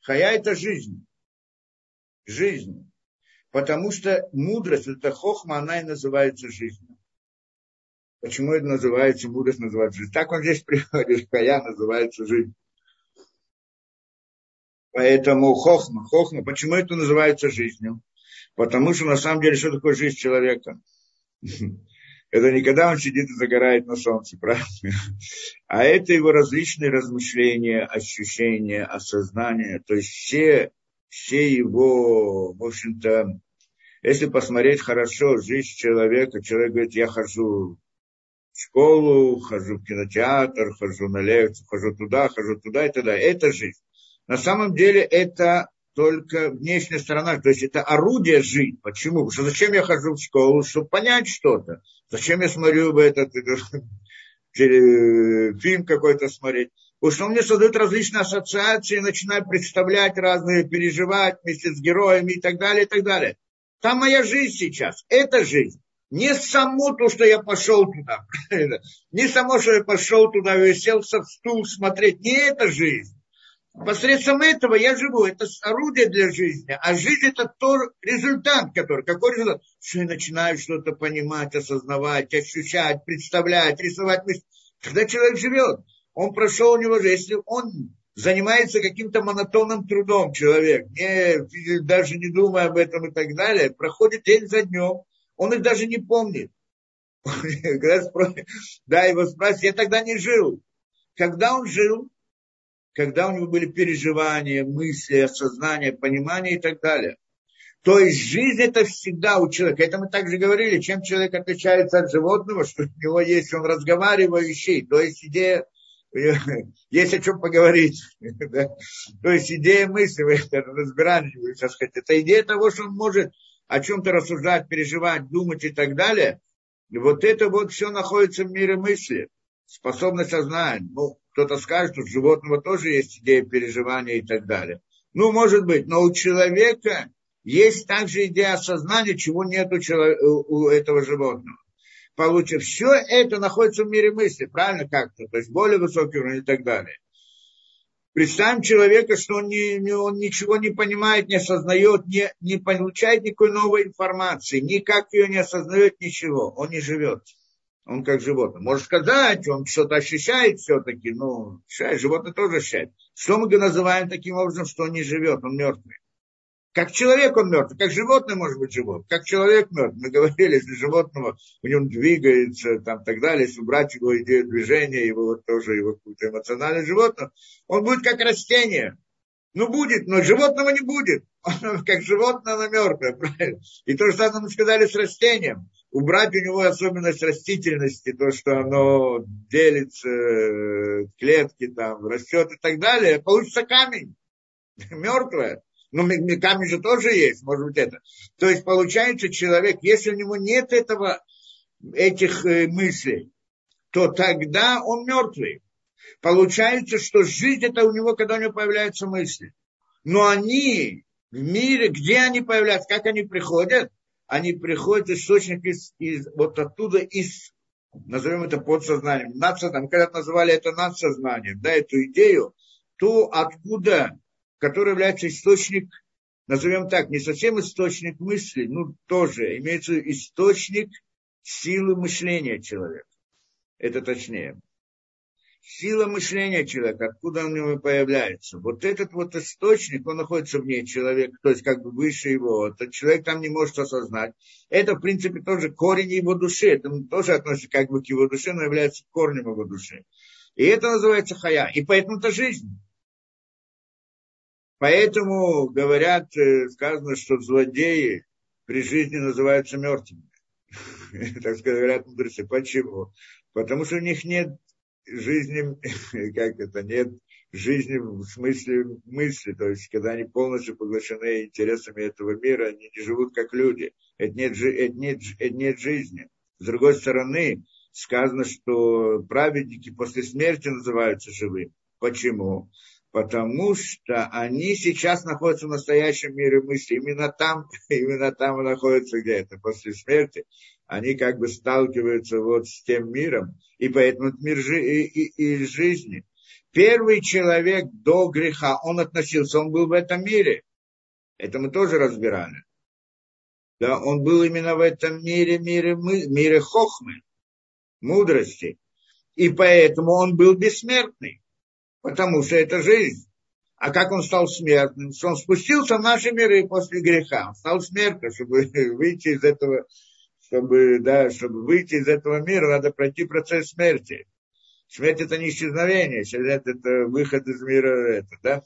Хая это жизнь. Жизнь. Потому что мудрость, это хохма, она и называется жизнью. Почему это называется, мудрость называется жизнь? Так он здесь приходит, хая называется жизнь. Поэтому хохма, хохма, почему это называется жизнью? Потому что на самом деле, что такое жизнь человека? Это не когда он сидит и загорает на солнце, правильно? А это его различные размышления, ощущения, осознания. То есть все, все его, в общем-то, если посмотреть хорошо жизнь человека, человек говорит, я хожу в школу, хожу в кинотеатр, хожу на лекцию, хожу туда, хожу туда и туда. Это жизнь. На самом деле это только внешняя сторона, то есть это орудие жить. Почему? Потому что зачем я хожу в школу, чтобы понять что-то? Зачем я смотрю этот, этот фильм какой-то смотреть? Потому что он мне создает различные ассоциации, начинаю представлять разные, переживать вместе с героями и так далее, и так далее. Там моя жизнь сейчас, это жизнь. Не само то, что я пошел туда, не само, что я пошел туда и сел в стул смотреть, не это жизнь. Посредством этого я живу. Это орудие для жизни. А жизнь это тот результат, который... Какой результат? Что я начинаю что-то понимать, осознавать, ощущать, представлять, рисовать. Когда человек живет, он прошел у него же, если он занимается каким-то монотонным трудом, человек, не, даже не думая об этом и так далее, проходит день за днем, он их даже не помнит. Да, его спрашивают, я тогда не жил. Когда он жил, когда у него были переживания, мысли, осознание, понимание и так далее. То есть жизнь это всегда у человека. Это мы также говорили, чем человек отличается от животного, что у него есть он разговаривающий. То есть идея, есть о чем поговорить. Да? То есть идея мысли, вы это разбирали, вы сейчас хотите. Это идея того, что он может о чем-то рассуждать, переживать, думать и так далее. И вот это вот все находится в мире мысли. Способность сознания. Ну, кто-то скажет, что у животного тоже есть идея переживания и так далее. Ну, может быть, но у человека есть также идея осознания, чего нет у, у этого животного. Получится, все это находится в мире мысли, правильно как-то, то есть более высокий уровень и так далее. Представим человека, что он, не, он ничего не понимает, не осознает, не, не получает никакой новой информации, никак ее не осознает, ничего, он не живет он как животное. Может сказать, он что-то ощущает все-таки, ну, животное тоже ощущает. Что мы называем таким образом, что он не живет, он мертвый? Как человек он мертв, как животное может быть живот, как человек мертв. Мы говорили, если животного в нем двигается, там так далее, если убрать его идею движения, его вот тоже его какое-то эмоциональное животное, он будет как растение. Ну, будет, но животного не будет. Он, как животное, оно мертвое, правильно? И то же самое мы сказали с растением убрать у него особенность растительности, то, что оно делится, э, клетки там, растет и так далее, получится камень, мертвое. Ну, камень же тоже есть, может быть, это. То есть, получается, человек, если у него нет этого, этих э, мыслей, то тогда он мертвый. Получается, что жизнь это у него, когда у него появляются мысли. Но они в мире, где они появляются, как они приходят, они приходят источник из, из, вот оттуда, из, назовем это подсознанием, надсознанием, когда называли это надсознанием, да, эту идею, то откуда, который является источник, назовем так, не совсем источник мысли, ну, тоже, имеется источник силы мышления человека. Это точнее сила мышления человека, откуда у него появляется. Вот этот вот источник, он находится вне человека, то есть как бы выше его. Этот человек там не может осознать. Это, в принципе, тоже корень его души. Это тоже относится как бы к его душе, но является корнем его души. И это называется хая. И поэтому это жизнь. Поэтому говорят, э, сказано, что злодеи при жизни называются мертвыми. Так говорят мудрецы. Почему? Потому что у них нет жизни, как это, нет жизни в смысле мысли, то есть когда они полностью поглощены интересами этого мира, они не живут как люди, это нет, это нет, это нет жизни. С другой стороны, сказано, что праведники после смерти называются живыми. Почему? Потому что они сейчас находятся в настоящем мире мысли. Именно там, именно там находятся где-то после смерти. Они как бы сталкиваются вот с тем миром. И поэтому это мир жи- и, и, и жизни. Первый человек до греха, он относился, он был в этом мире. Это мы тоже разбирали. Да, он был именно в этом мире, мире, мире хохмы, мудрости. И поэтому он был бессмертный, потому что это жизнь. А как он стал смертным? Что он спустился в наши миры после греха. Он стал смертным, чтобы выйти из этого, чтобы, да, чтобы выйти из этого мира, надо пройти процесс смерти. Смерть это не исчезновение, смерть это выход из мира, это, да.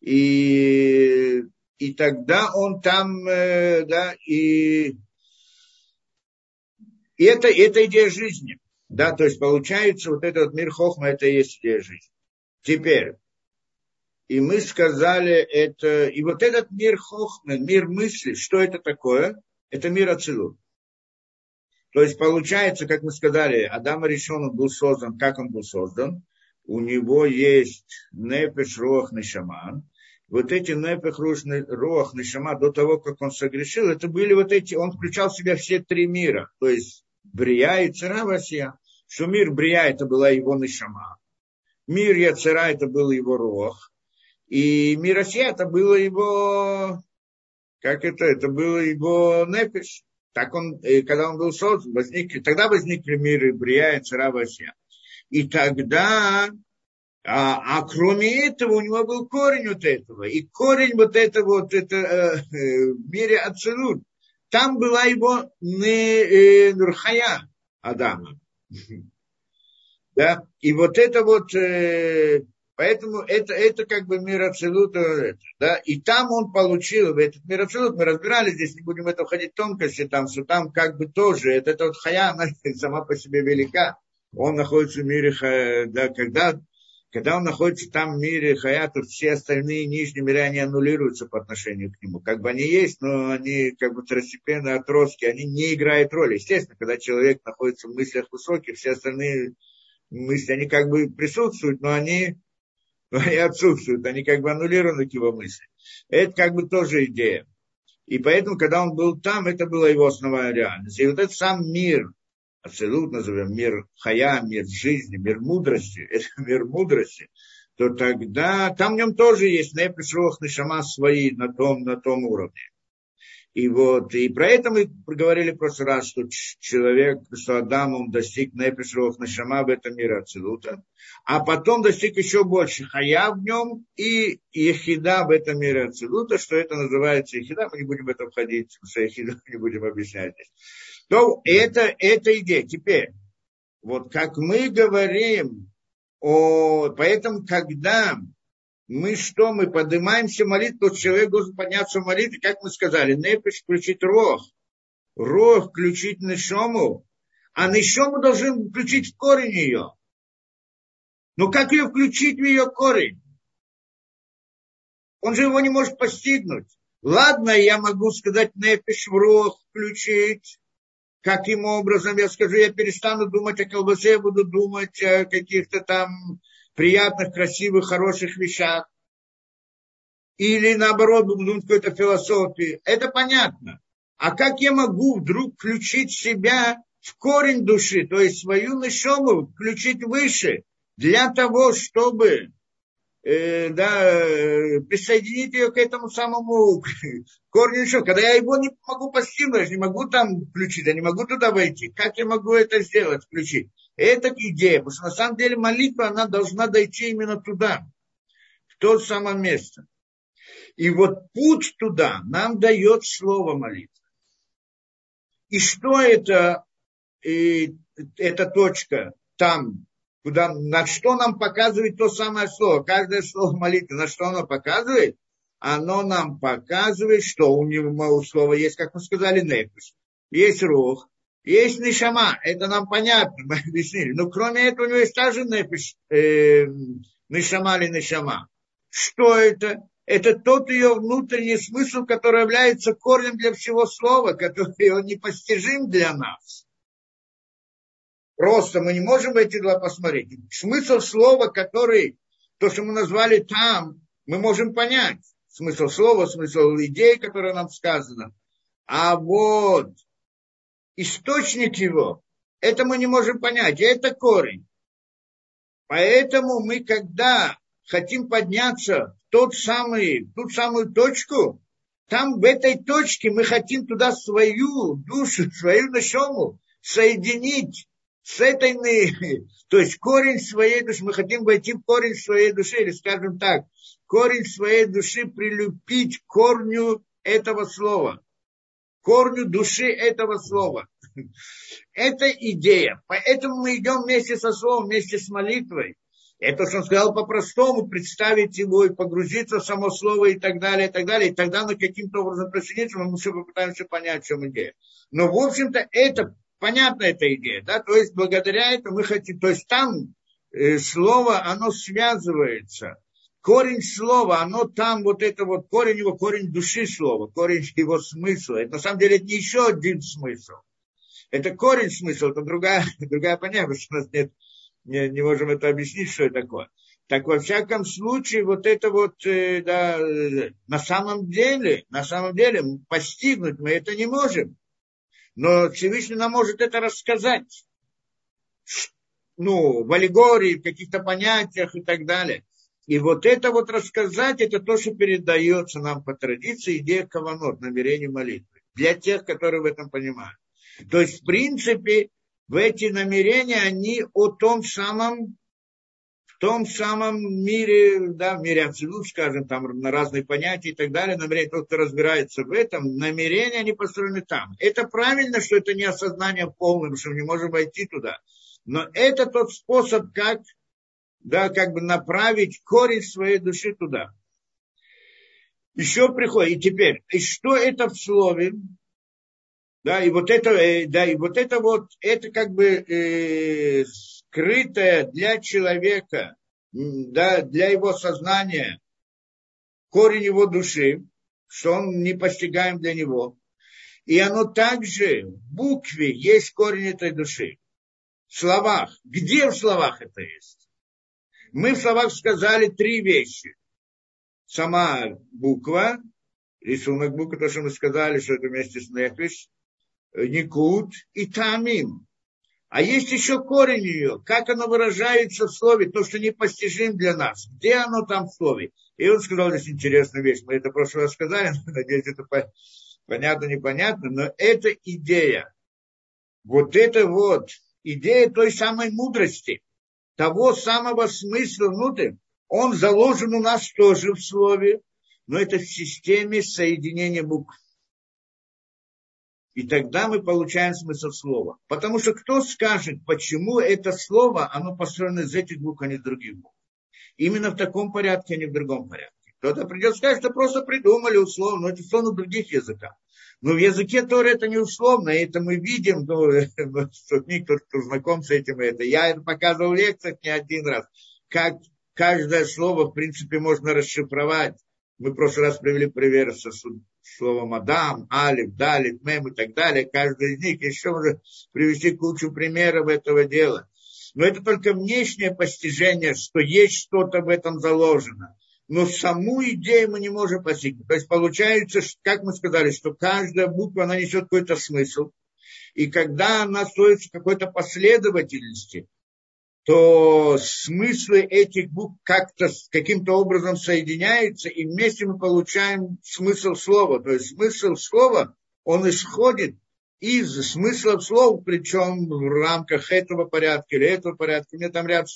И и тогда он там, э, да, и, и это, это идея жизни. Да, то есть получается, вот этот мир Хохма, это и есть идея жизни. Теперь, и мы сказали это, и вот этот мир Хохма, мир мысли, что это такое? Это мир Ацилут. То есть получается, как мы сказали, Адам Решон был создан, как он был создан? У него есть Непеш Рох Нешаман, вот эти Непех Руах Нишама до того, как он согрешил, это были вот эти, он включал в себя все три мира, то есть Брия и Цера Васия, что мир Брия это была его Нишама, мир Яцера это был его Руах, и мир Асия это было его, как это, это было его Непеш. Так он, когда он был создан, возник, тогда возникли миры Брия и Цера Васия. И тогда а, а кроме этого у него был корень вот этого. И корень вот этого вот это, э, э, мире Ацелут. Там была его не, э, Нурхая Адама. Да? И вот это вот, э, поэтому это, это как бы мир. Это, да? И там он получил, этот мир Ацелут, мы разбирали, здесь не будем это входить в тонкости, там, что там как бы тоже, это, это вот Хая, она сама по себе велика. Он находится в мире, да, когда когда он находится там в мире Хаята, все остальные нижние миры, они аннулируются по отношению к нему. Как бы они есть, но они как бы второстепенные отростки, они не играют роли. Естественно, когда человек находится в мыслях высоких, все остальные мысли, они как бы присутствуют, но они, но они отсутствуют, они как бы аннулированы к его мысли. Это как бы тоже идея. И поэтому, когда он был там, это была его основная реальность. И вот этот сам мир, абсолютно назовем мир хая, мир жизни, мир мудрости, это мир мудрости, то тогда там в нем тоже есть непришелых нишама свои на том, на том уровне. И вот, и про это мы говорили в прошлый раз, что человек, что Адам, он достиг непришелых нишама в этом мире Ацелута, а потом достиг еще больше хая в нем и ехида в этом мире Ацелута, что это называется ехида, мы не будем в это входить, что ехида не будем объяснять здесь. То это, это идея. Теперь, вот как мы говорим, о, поэтому когда мы что, мы поднимаемся молитву, тот человек должен подняться в молитве, как мы сказали, непиш включить рог, рог включить нишому, а нишому должен включить в корень ее. Но как ее включить в ее корень? Он же его не может постигнуть. Ладно, я могу сказать, непиш в рог включить, Каким образом, я скажу, я перестану думать о колбасе, я буду думать о каких-то там приятных, красивых, хороших вещах. Или наоборот, о какой-то философии. Это понятно. А как я могу вдруг включить себя в корень души, то есть свою нишому включить выше, для того, чтобы э, да, присоединить ее к этому самому корню еще. Когда я его не могу постигнуть, я не могу там включить, я не могу туда войти. Как я могу это сделать, включить? Это идея, потому что на самом деле молитва, она должна дойти именно туда, в то самое место. И вот путь туда нам дает слово молитва. И что это, и, эта точка там, куда, на что нам показывает то самое слово. Каждое слово молитвы, на что оно показывает? оно нам показывает, что у него у слова есть, как мы сказали, нефиш. Есть рух, есть нишама. Это нам понятно, мы объяснили. Но кроме этого у него есть также нефиш, э, нишама или нишама. Что это? Это тот ее внутренний смысл, который является корнем для всего слова, который он непостижим для нас. Просто мы не можем эти два посмотреть. Смысл слова, который, то, что мы назвали там, мы можем понять. Смысл слова, смысл идеи, которая нам сказана. А вот источник его, это мы не можем понять. Это корень. Поэтому мы, когда хотим подняться в тот самый, ту самую точку, там в этой точке мы хотим туда свою душу, свою нашему соединить с этой, то есть корень своей души, мы хотим войти в корень своей души, или скажем так, корень своей души прилепить к корню этого слова, корню души этого слова. Это идея. Поэтому мы идем вместе со словом, вместе с молитвой. Это, что он сказал по-простому, представить его и погрузиться в само слово и так далее, и так далее. И тогда мы каким-то образом присоединиться, мы все попытаемся понять, в чем идея. Но, в общем-то, это понятна эта идея, да, то есть благодаря этому мы хотим, то есть там э, слово, оно связывается, корень слова, оно там, вот это вот корень его, корень души слова, корень его смысла, это на самом деле это не еще один смысл, это корень смысла, это другая, другая понятие, что у нас нет, не, не можем это объяснить, что это такое. Так во всяком случае, вот это вот, э, да, э, на самом деле, на самом деле, постигнуть мы это не можем но Всевышний нам может это рассказать. Ну, в аллегории, в каких-то понятиях и так далее. И вот это вот рассказать, это то, что передается нам по традиции, идея каванот, намерение молитвы. Для тех, которые в этом понимают. То есть, в принципе, в эти намерения, они о том самом в том самом мире, да, в мире абсолют, скажем, там на разные понятия и так далее, намерение, тот, кто разбирается в этом, намерения, они построены там. Это правильно, что это не осознание полное, что мы не можем войти туда. Но это тот способ, как, да, как бы направить корень своей души туда. Еще приходит, и теперь, и что это в слове? Да, и вот это, э, да, и вот это вот, это как бы э, скрытое для человека, да, для его сознания, корень его души, что он не постигаем для него. И оно также в букве есть корень этой души. В словах. Где в словах это есть? Мы в словах сказали три вещи. Сама буква, рисунок буквы, то, что мы сказали, что это вместе с нефиш, никут и тамим. А есть еще корень ее, как оно выражается в слове, то, что непостижим для нас. Где оно там в слове? И он сказал здесь интересную вещь. Мы это в прошлый раз сказали, надеюсь, это понятно, непонятно, но это идея. Вот это вот идея той самой мудрости, того самого смысла внутрь, он заложен у нас тоже в слове, но это в системе соединения букв. И тогда мы получаем смысл слова. Потому что кто скажет, почему это слово, оно построено из этих букв, а не других букв. Именно в таком порядке, а не в другом порядке. Кто-то придет сказать, что просто придумали условно, но это условно в других языках. Но в языке тоже это не условно, и это мы видим, ну, что кто, кто знаком с этим, это. я это показывал в лекциях не один раз, как каждое слово, в принципе, можно расшифровать. Мы в прошлый раз привели пример со словом Адам, Алиф, Далит, Мем и так далее, каждый из них еще может привести кучу примеров этого дела. Но это только внешнее постижение, что есть что-то в этом заложено. Но саму идею мы не можем постигнуть. То есть получается, как мы сказали, что каждая буква, она несет какой-то смысл. И когда она строится в какой-то последовательности, то смыслы этих букв как-то каким-то образом соединяются, и вместе мы получаем смысл слова. То есть смысл слова, он исходит из смысла слов, причем в рамках этого порядка или этого порядка. У меня там ряд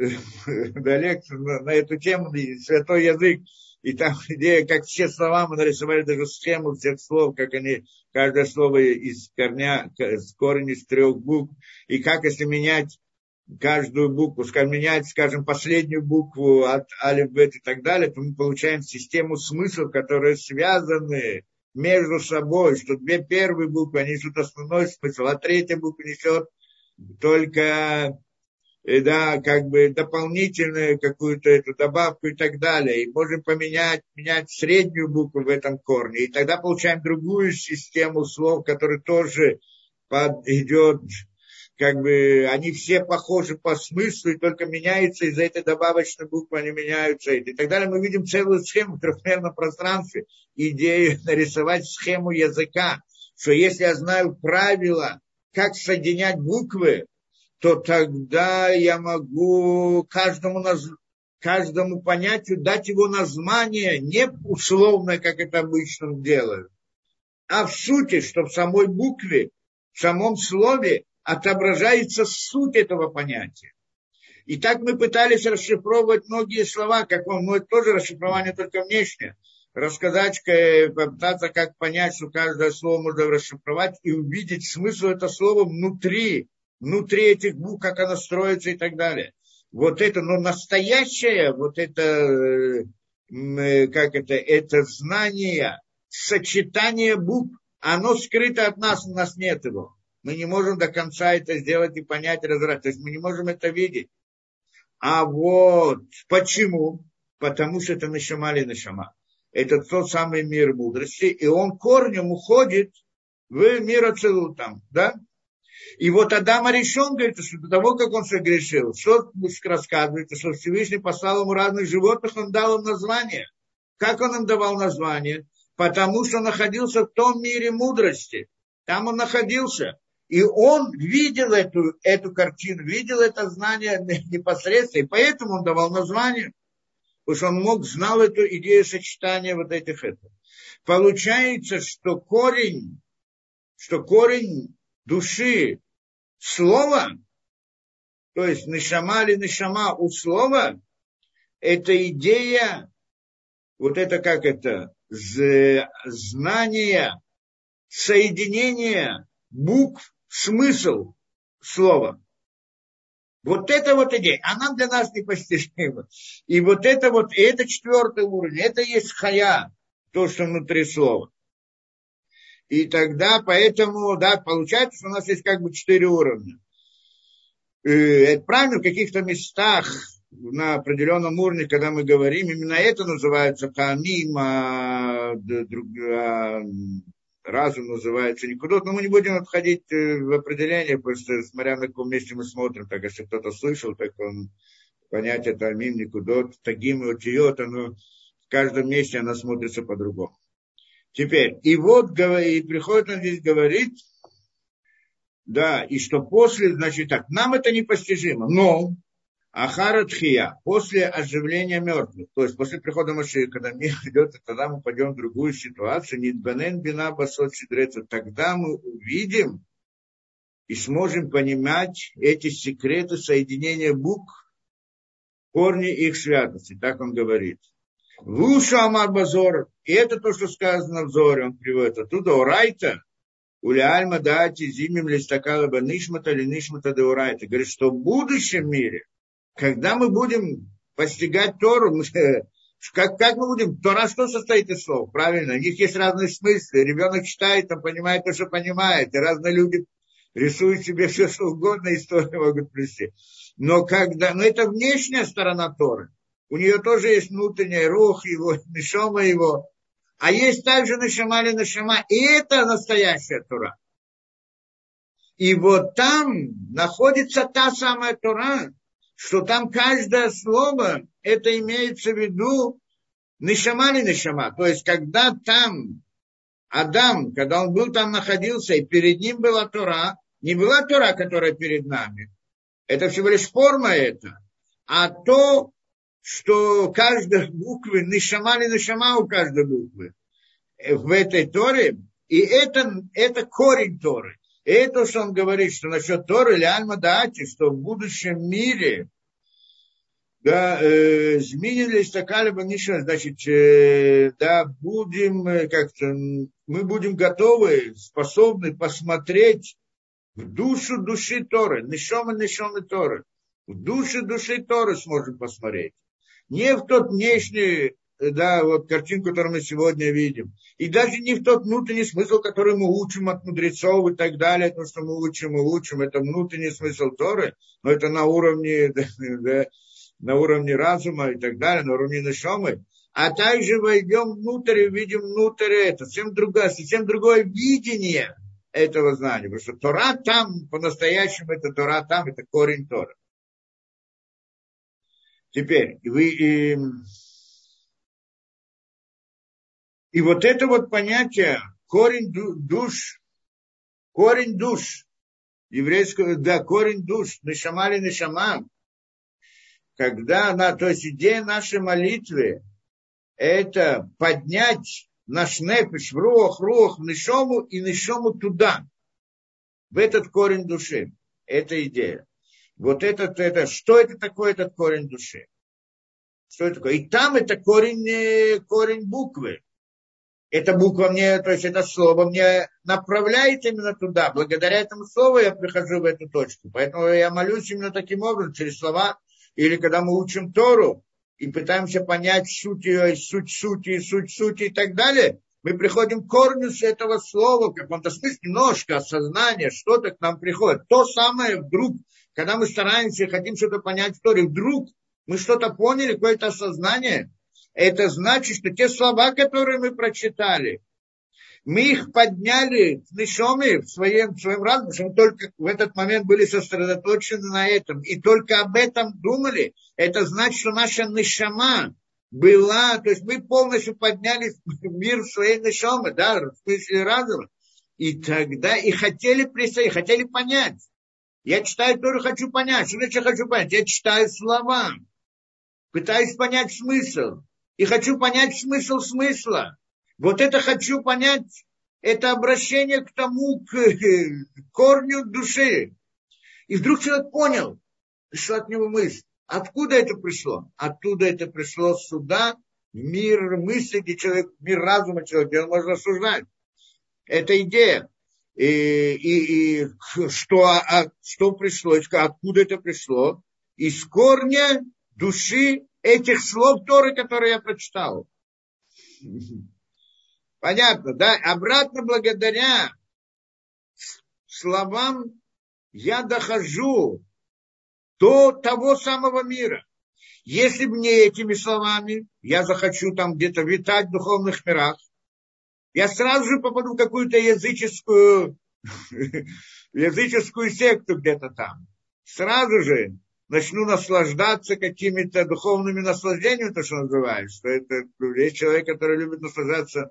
да, лекций на, на эту тему, святой язык, и там идея, как все слова, мы нарисовали даже схему всех слов, как они, каждое слово из корня, с корня из трех букв, и как если менять каждую букву, скажем, менять, скажем, последнюю букву от алиф, бет и так далее, то мы получаем систему смыслов, которые связаны между собой, что две первые буквы несут основной смысл, а третья буква несет только э, да, как бы дополнительную какую-то эту добавку и так далее. И можем поменять менять среднюю букву в этом корне. И тогда получаем другую систему слов, которая тоже под, идет как бы они все похожи по смыслу, и только меняются из-за этой добавочной буквы, они меняются. И так далее. Мы видим целую схему в трехмерном пространстве, идею нарисовать схему языка, что если я знаю правила, как соединять буквы, то тогда я могу каждому, каждому понятию дать его название не условно, как это обычно делают, а в сути, что в самой букве, в самом слове отображается суть этого понятия. И так мы пытались расшифровывать многие слова, как вам, ну, это тоже расшифрование только внешнее. Рассказать, попытаться как понять, что каждое слово можно расшифровать и увидеть смысл этого слова внутри, внутри этих букв, как оно строится и так далее. Вот это, но настоящее, вот это, э, как это, это знание, сочетание букв, оно скрыто от нас, у нас нет его мы не можем до конца это сделать и понять, разобрать. То есть мы не можем это видеть. А вот почему? Потому что это нашамали нашама. Это тот самый мир мудрости, и он корнем уходит в мир Ацелутам, да? И вот Адам решен, говорит, что до того, как он согрешил, что рассказывает, что Всевышний послал ему разных животных, он дал им название. Как он им давал название? Потому что находился в том мире мудрости. Там он находился. И он видел эту, эту картину, видел это знание непосредственно, и поэтому он давал название, потому что он мог, знал эту идею сочетания вот этих этого. Получается, что корень, что корень души слова, то есть нишама или нишама у слова, это идея, вот это как это, знание, соединение букв смысл слова. Вот это вот идея, она для нас непостижима. И вот это вот, и это четвертый уровень, это есть хая, то, что внутри слова. И тогда поэтому, да, получается, что у нас есть как бы четыре уровня. И это правильно, в каких-то местах на определенном уровне, когда мы говорим, именно это называется камим, а, а разум называется никудот, но мы не будем отходить э, в определение, просто смотря на каком месте мы смотрим, так если кто-то слышал, так он понятие Талмим, Никудот, Тагим и Отиот, оно в каждом месте оно смотрится по-другому. Теперь, и вот и приходит он здесь говорить, да, и что после, значит так, нам это непостижимо, но Ахара Тхия, после оживления мертвых, то есть после прихода Машии, когда мир идет, тогда мы пойдем в другую ситуацию, Нидбанен бина басот тогда мы увидим и сможем понимать эти секреты соединения букв, корни их святости, так он говорит. Вуша Амар и это то, что сказано в Зоре, он приводит оттуда, Урайта, Уля Альма Дати Зимим Листакала Банишмата Линишмата Деурайта. Говорит, что в будущем мире – когда мы будем постигать Тору, как, как мы будем, Тора что состоит из слов, правильно? У них есть разные смыслы. Ребенок читает, он понимает то, что понимает. И разные люди рисуют себе все, что угодно, историю могут плести. Но когда, но это внешняя сторона Торы. У нее тоже есть внутренняя рух его, нишома его. А есть также нашама или нашама. И это настоящая Тора. И вот там находится та самая Тора, что там каждое слово, это имеется в виду нишама или нишама. То есть, когда там Адам, когда он был там, находился, и перед ним была Тора, не была Тора, которая перед нами. Это всего лишь форма это. А то, что каждая буквы, нишама или нишама у каждой буквы в этой Торе, и это, это корень Торы. И это, что он говорит, что насчет Торы или Альма Даати, что в будущем мире, да, э, зминили стакали бы ничего, значит, э, да, будем э, как-то, мы будем готовы, способны посмотреть в душу души Торы, нишома нишома Торы. В душе души Торы сможем посмотреть. Не в тот внешний, да, вот картинку, которую мы сегодня видим. И даже не в тот внутренний смысл, который мы учим от мудрецов и так далее. То, что мы учим и учим, это внутренний смысл Торы, но это на уровне, да, на уровне разума и так далее, на уровне нашомы. А также войдем внутрь и видим внутрь это. Совсем другое, совсем другое видение этого знания. Потому что Тора там, по-настоящему, это Тора там, это корень Тора. Теперь, вы, и, и вот это вот понятие, корень душ, корень душ, еврейского, да, корень душ, нишама ли нишама, когда она, то есть идея нашей молитвы, это поднять наш нефиш в рух, рух, в нишому и нишому туда, в этот корень души. Это идея. Вот этот, это, что это такое, этот корень души? Что это такое? И там это корень, э, корень буквы. Эта буква мне, то есть это слово мне направляет именно туда. Благодаря этому слову я прихожу в эту точку. Поэтому я молюсь именно таким образом, через слова. Или когда мы учим Тору, и пытаемся понять суть ее, суть сути, суть сути и так далее, мы приходим к корню с этого слова, в каком-то смысле немножко осознание, что-то к нам приходит. То самое вдруг, когда мы стараемся, хотим что-то понять в Торе, вдруг мы что-то поняли, какое-то осознание, это значит, что те слова, которые мы прочитали, мы их подняли в нишоме, в своем, в своем разуме, что мы только в этот момент были сосредоточены на этом, и только об этом думали, это значит, что наша нишама была, то есть мы полностью подняли в мир своей нишомы, да, в смысле разума, и тогда и хотели присоединить, хотели понять. Я читаю тоже хочу понять. Что значит хочу понять? Я читаю слова, пытаюсь понять смысл. И хочу понять смысл смысла. Вот это хочу понять, это обращение к тому, к корню души. И вдруг человек понял, что от него мысль. Откуда это пришло? Оттуда это пришло сюда, мир мысли, где человек, мир разума человека, где он может рассуждать. Это идея. И, и, и что, а, что пришло, откуда это пришло? Из корня души этих слов Торы, которые я прочитал. Понятно, да? Обратно благодаря словам я дохожу до того самого мира. Если бы не этими словами, я захочу там где-то витать в духовных мирах, я сразу же попаду в какую-то языческую, языческую секту где-то там. Сразу же начну наслаждаться какими-то духовными наслаждениями, то, что называешь. Что это есть человек, который любит наслаждаться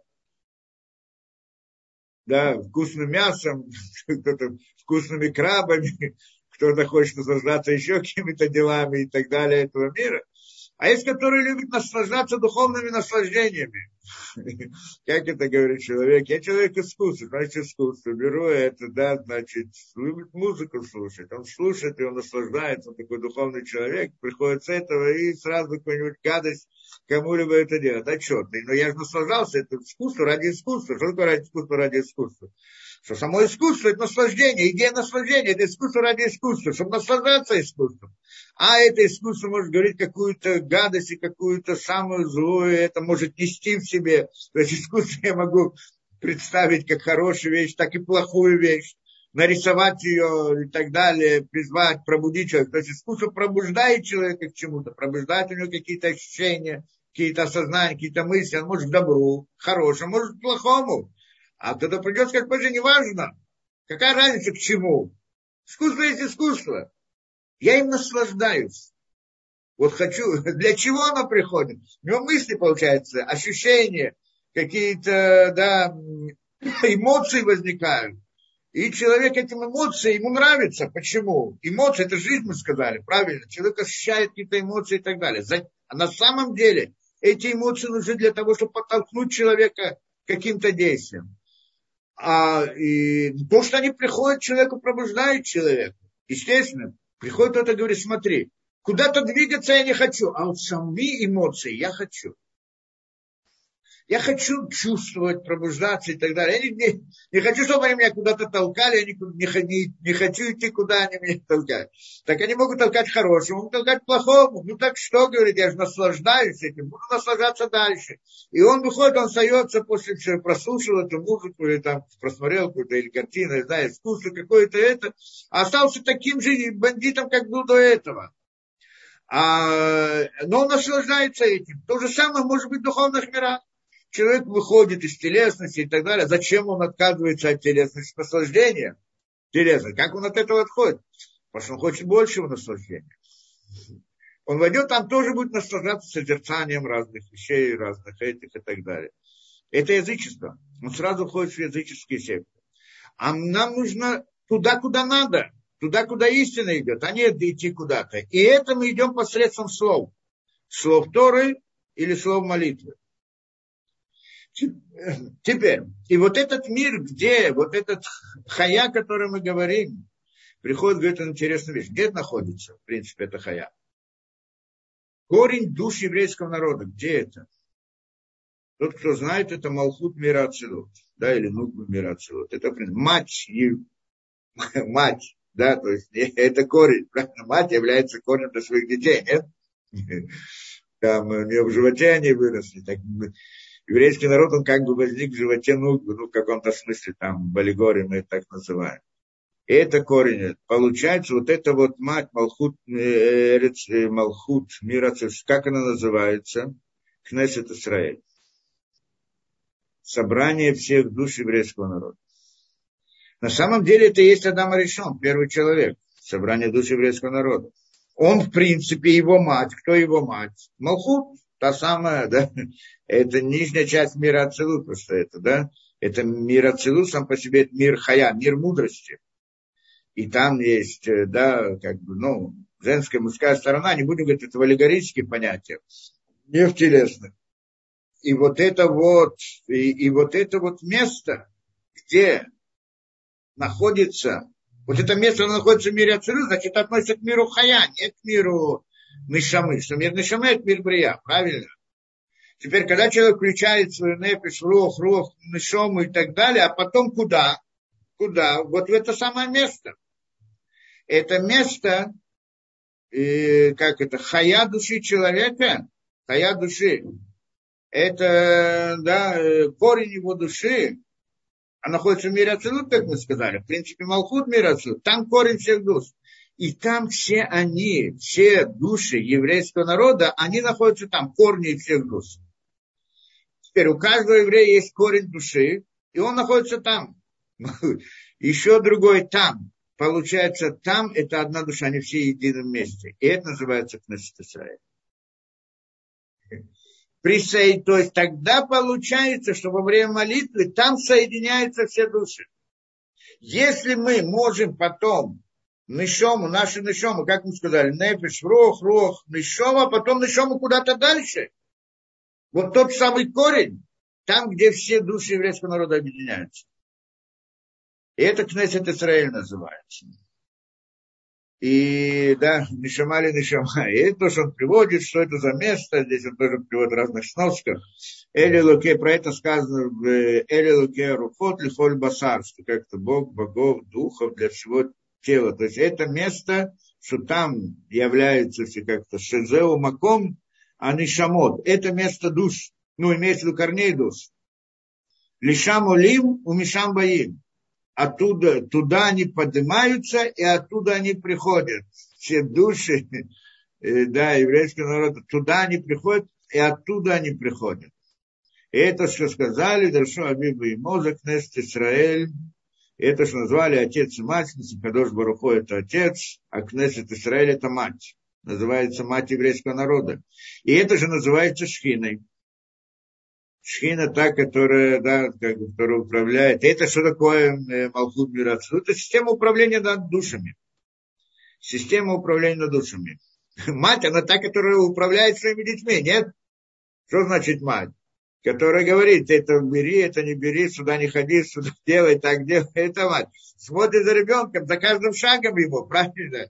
да, вкусным мясом, кто-то вкусными крабами, кто-то хочет наслаждаться еще какими-то делами и так далее этого мира. А есть, которые любят наслаждаться духовными наслаждениями. Как это говорит человек? Я человек искусства, значит искусство. Беру это, да, значит, любит музыку слушать. Он слушает, и он наслаждается, он такой духовный человек. Приходит с этого и сразу какую-нибудь гадость кому-либо это делать. Что? Но я же наслаждался, это искусство ради искусства. Что такое ради искусства ради искусства? Что само искусство – это наслаждение, идея наслаждения – это искусство ради искусства, чтобы наслаждаться искусством. А это искусство может говорить какую-то гадость и какую-то самую злую, это может нести в себе. То есть искусство я могу представить как хорошую вещь, так и плохую вещь нарисовать ее и так далее, призвать, пробудить человека. То есть искусство пробуждает человека к чему-то, пробуждает у него какие-то ощущения, какие-то осознания, какие-то мысли. Он может к добру, хорошему, может к плохому. А тогда придет сказать, позже, неважно. Какая разница к чему? Искусство есть искусство. Я им наслаждаюсь. Вот хочу, для чего оно приходит? У него мысли, получается, ощущения, какие-то, да, эмоции возникают. И человек этим эмоциям, ему нравится. Почему? Эмоции, это жизнь, мы сказали, правильно. Человек ощущает какие-то эмоции и так далее. А на самом деле эти эмоции нужны для того, чтобы подтолкнуть человека к каким-то действиям а, и то, что они приходят человеку, пробуждают человека. Естественно, приходит кто-то и говорит, смотри, куда-то двигаться я не хочу, а вот сами эмоции я хочу. Я хочу чувствовать, пробуждаться и так далее. Я не, не, не хочу, чтобы они меня куда-то толкали, я не, не, не хочу идти, куда они меня толкают. Так они могут толкать хорошему, могут толкать плохому. Ну так что, говорит, я же наслаждаюсь этим, буду наслаждаться дальше. И он выходит, он остается после чего прослушал эту музыку, или там просмотрел какую-то или картину, не знаю, искусство какое-то это, а остался таким же бандитом, как был до этого. А, но он наслаждается этим. То же самое может быть в духовных мирах человек выходит из телесности и так далее, зачем он отказывается от телесности наслаждения? Телесно. Как он от этого отходит? Потому что он хочет большего наслаждения. Он войдет, там тоже будет наслаждаться созерцанием разных вещей, разных этих и так далее. Это язычество. Он сразу входит в языческие секты. А нам нужно туда, куда надо. Туда, куда истина идет, а не идти куда-то. И это мы идем посредством слов. Слов Торы или слов молитвы. Теперь, и вот этот мир, где вот этот хая, о котором мы говорим, приходит, говорит, интересную вещь. Где это находится, в принципе, это хая? Корень душ еврейского народа. Где это? Тот, кто знает, это Малхут Мира Ацелот. Да, или Нукбу Мира Ацелот. Это мать, мать, да, то есть это корень. Правильно? Мать является корнем для своих детей, нет? Там у нее в животе они выросли. Так, еврейский народ, он как бы возник в животе Нугбы, ну, в каком-то смысле, там, в аллегории мы это так называем. И это корень. Получается, вот это вот мать Малхут, э, э, Малхут мира, как она называется? Кнессет Исраэль. Собрание всех душ еврейского народа. На самом деле это есть Адам Аришон, первый человек, собрание душ еврейского народа. Он, в принципе, его мать. Кто его мать? Малхут, та самая, да, это нижняя часть мира Ацилут, просто это, да, это мир Ацилут сам по себе, это мир Хая, мир мудрости. И там есть, э, да, как бы, ну, женская, мужская сторона, не будем говорить, это в понятиях, не в телесных. И вот это вот, и, и вот это вот место, где находится, вот это место, оно находится в мире Ацилут, значит, относится к миру Хая, не к миру Нишамы, что мир Нишамы – это мир Брия, правильно? Теперь, когда человек включает свою нефиш, рох, рох, Нишому и так далее, а потом куда? Куда? Вот в это самое место. Это место, э, как это, хая души человека, хая души, это, да, корень его души, а находится в мире Ацелут, как мы сказали. В принципе, Малхут мир Ацелут. Там корень всех душ. И там все они, все души еврейского народа, они находятся там, корни всех душ. Теперь у каждого еврея есть корень души, и он находится там. Еще другой там. Получается, там это одна душа, они все в едином месте. И это называется Кнессет Исраиль. Присоед... То есть тогда получается, что во время молитвы там соединяются все души. Если мы можем потом нишому, наши нишому, как мы сказали, нефиш, рох, рох, нишома, а потом нишому куда-то дальше. Вот тот самый корень, там, где все души еврейского народа объединяются. И это Кнессет Израиль называется. И да, Нишамали Нишама. И это то, что он приводит, что это за место. Здесь он тоже приводит в разных сносках. Эли Луке, про это сказано в Эли Луке Рухот Лихоль Басар, что как-то Бог, богов, духов для всего тела. То есть это место, что там является как-то Шезеу Маком, а Нишамот. Это место душ. Ну, имеется в виду корней душ. Лишам Улим, Умишам Баим оттуда, туда они поднимаются, и оттуда они приходят. Все души, э, да, еврейского народа, туда они приходят, и оттуда они приходят. И это, что сказали, Даршу Абибу и Мозак, Нест Исраэль, это, что назвали отец и мать, Кадош Барухо это отец, а Кнессет Исраэль это мать. Называется мать еврейского народа. И это же называется Шхиной. Шхина та, которая, да, как, которая управляет. Это что такое э, Малхут Мирацу? Это система управления над душами. Система управления над душами. Мать, она та, которая управляет своими детьми, нет? Что значит мать? Которая говорит, это бери, это не бери, сюда не ходи, сюда делай, так делай. Это мать. Смотрит за ребенком, за каждым шагом его, правильно?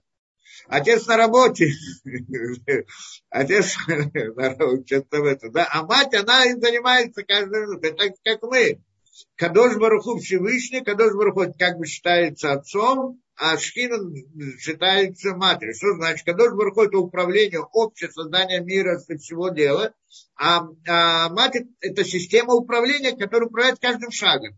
Отец на работе, отец что-то в это, да, а мать, она им занимается каждую минуту, это как мы. Кадош Баруху Всевышний, Кадош Баруху как бы считается отцом, а Шхина считается матерью. Что значит? Кадош Баруху это управление, общее создание мира, всего дела, а, а мать это система управления, которая управляет каждым шагом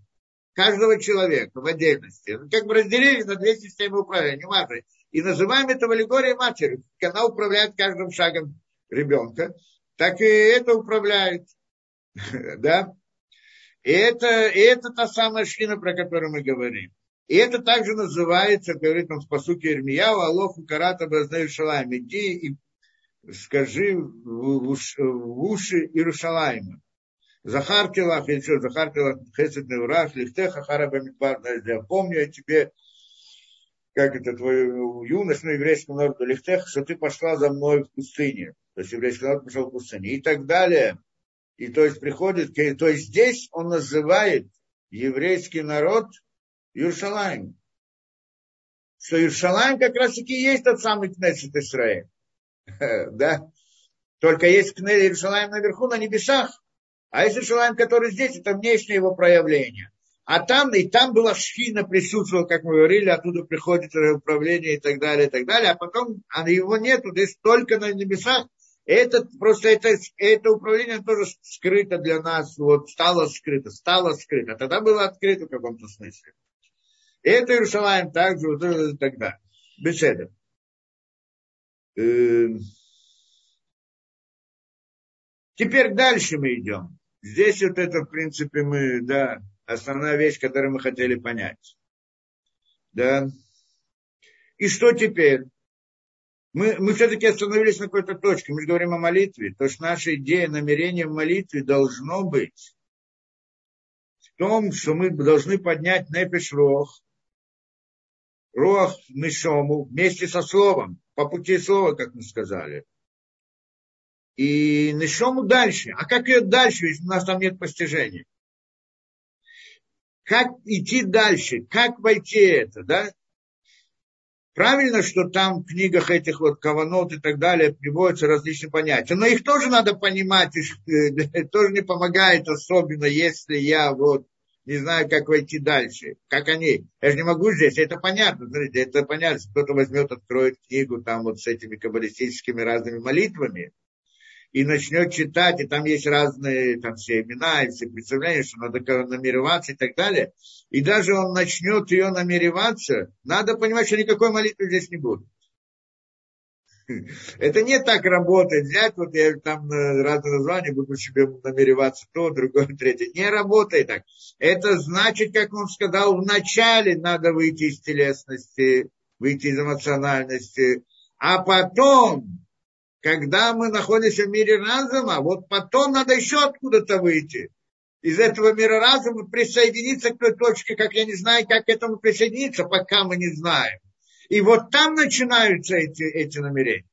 каждого человека в отдельности. Ну, как бы разделили на две системы управления, важно. И называем это в аллегории матери. Она управляет каждым шагом ребенка, так и это управляет. да? И это, и это та самая шхина, про которую мы говорим. И это также называется, говорит в посуке Ирмияу, Алоху Карата Базнаю Шалайм. Иди и скажи в уши, Иерушалайма. Захар Килах, или что, Захар Килах, Хесед Неврах, Лихтеха Хараба Мидбар, я помню я тебе, как это твою юность, ну, еврейскому народу, Лихтех, что ты пошла за мной в пустыне. То есть еврейский народ пошел в пустыне. И так далее. И то есть приходит, то есть здесь он называет еврейский народ Иерушалаем. Что Иерушалаем как раз таки есть тот самый Кнессет Исраиль. да? Только есть Кнессет Иерушалаем наверху, на небесах. А если Шалаем, который здесь, это внешнее его проявление. А там, и там была шхина присутствовала, как мы говорили, оттуда приходит управление и так далее, и так далее. А потом а его нету, здесь только на небесах. Это просто это, это управление тоже скрыто для нас, вот стало скрыто, стало скрыто. Тогда было открыто в каком-то смысле. Это Иерусалим также, вот далее. Беседа. Эм. Теперь дальше мы идем. Здесь вот это, в принципе, мы, да, основная вещь, которую мы хотели понять. Да. И что теперь? Мы, мы все-таки остановились на какой-то точке. Мы же говорим о молитве. То есть наша идея, намерение в молитве должно быть в том, что мы должны поднять непиш рох, рох нишому вместе со словом, по пути слова, как мы сказали и нишому дальше. А как ее дальше, если у нас там нет постижения? Как идти дальше? Как войти это, да? Правильно, что там в книгах этих вот каванот и так далее приводятся различные понятия. Но их тоже надо понимать, и тоже не помогает, особенно если я вот не знаю, как войти дальше. Как они? Я же не могу здесь, это понятно, смотрите, это понятно. Кто-то возьмет, откроет книгу там вот с этими каббалистическими разными молитвами, и начнет читать, и там есть разные там все имена, и все представления, что надо намереваться и так далее. И даже он начнет ее намереваться, надо понимать, что никакой молитвы здесь не будет. Это не так работает. Взять, вот я там разные названия буду себе намереваться то, другое, третье. Не работает так. Это значит, как он сказал, вначале надо выйти из телесности, выйти из эмоциональности, а потом когда мы находимся в мире разума, вот потом надо еще откуда-то выйти. Из этого мира разума присоединиться к той точке, как я не знаю, как к этому присоединиться, пока мы не знаем. И вот там начинаются эти, эти намерения.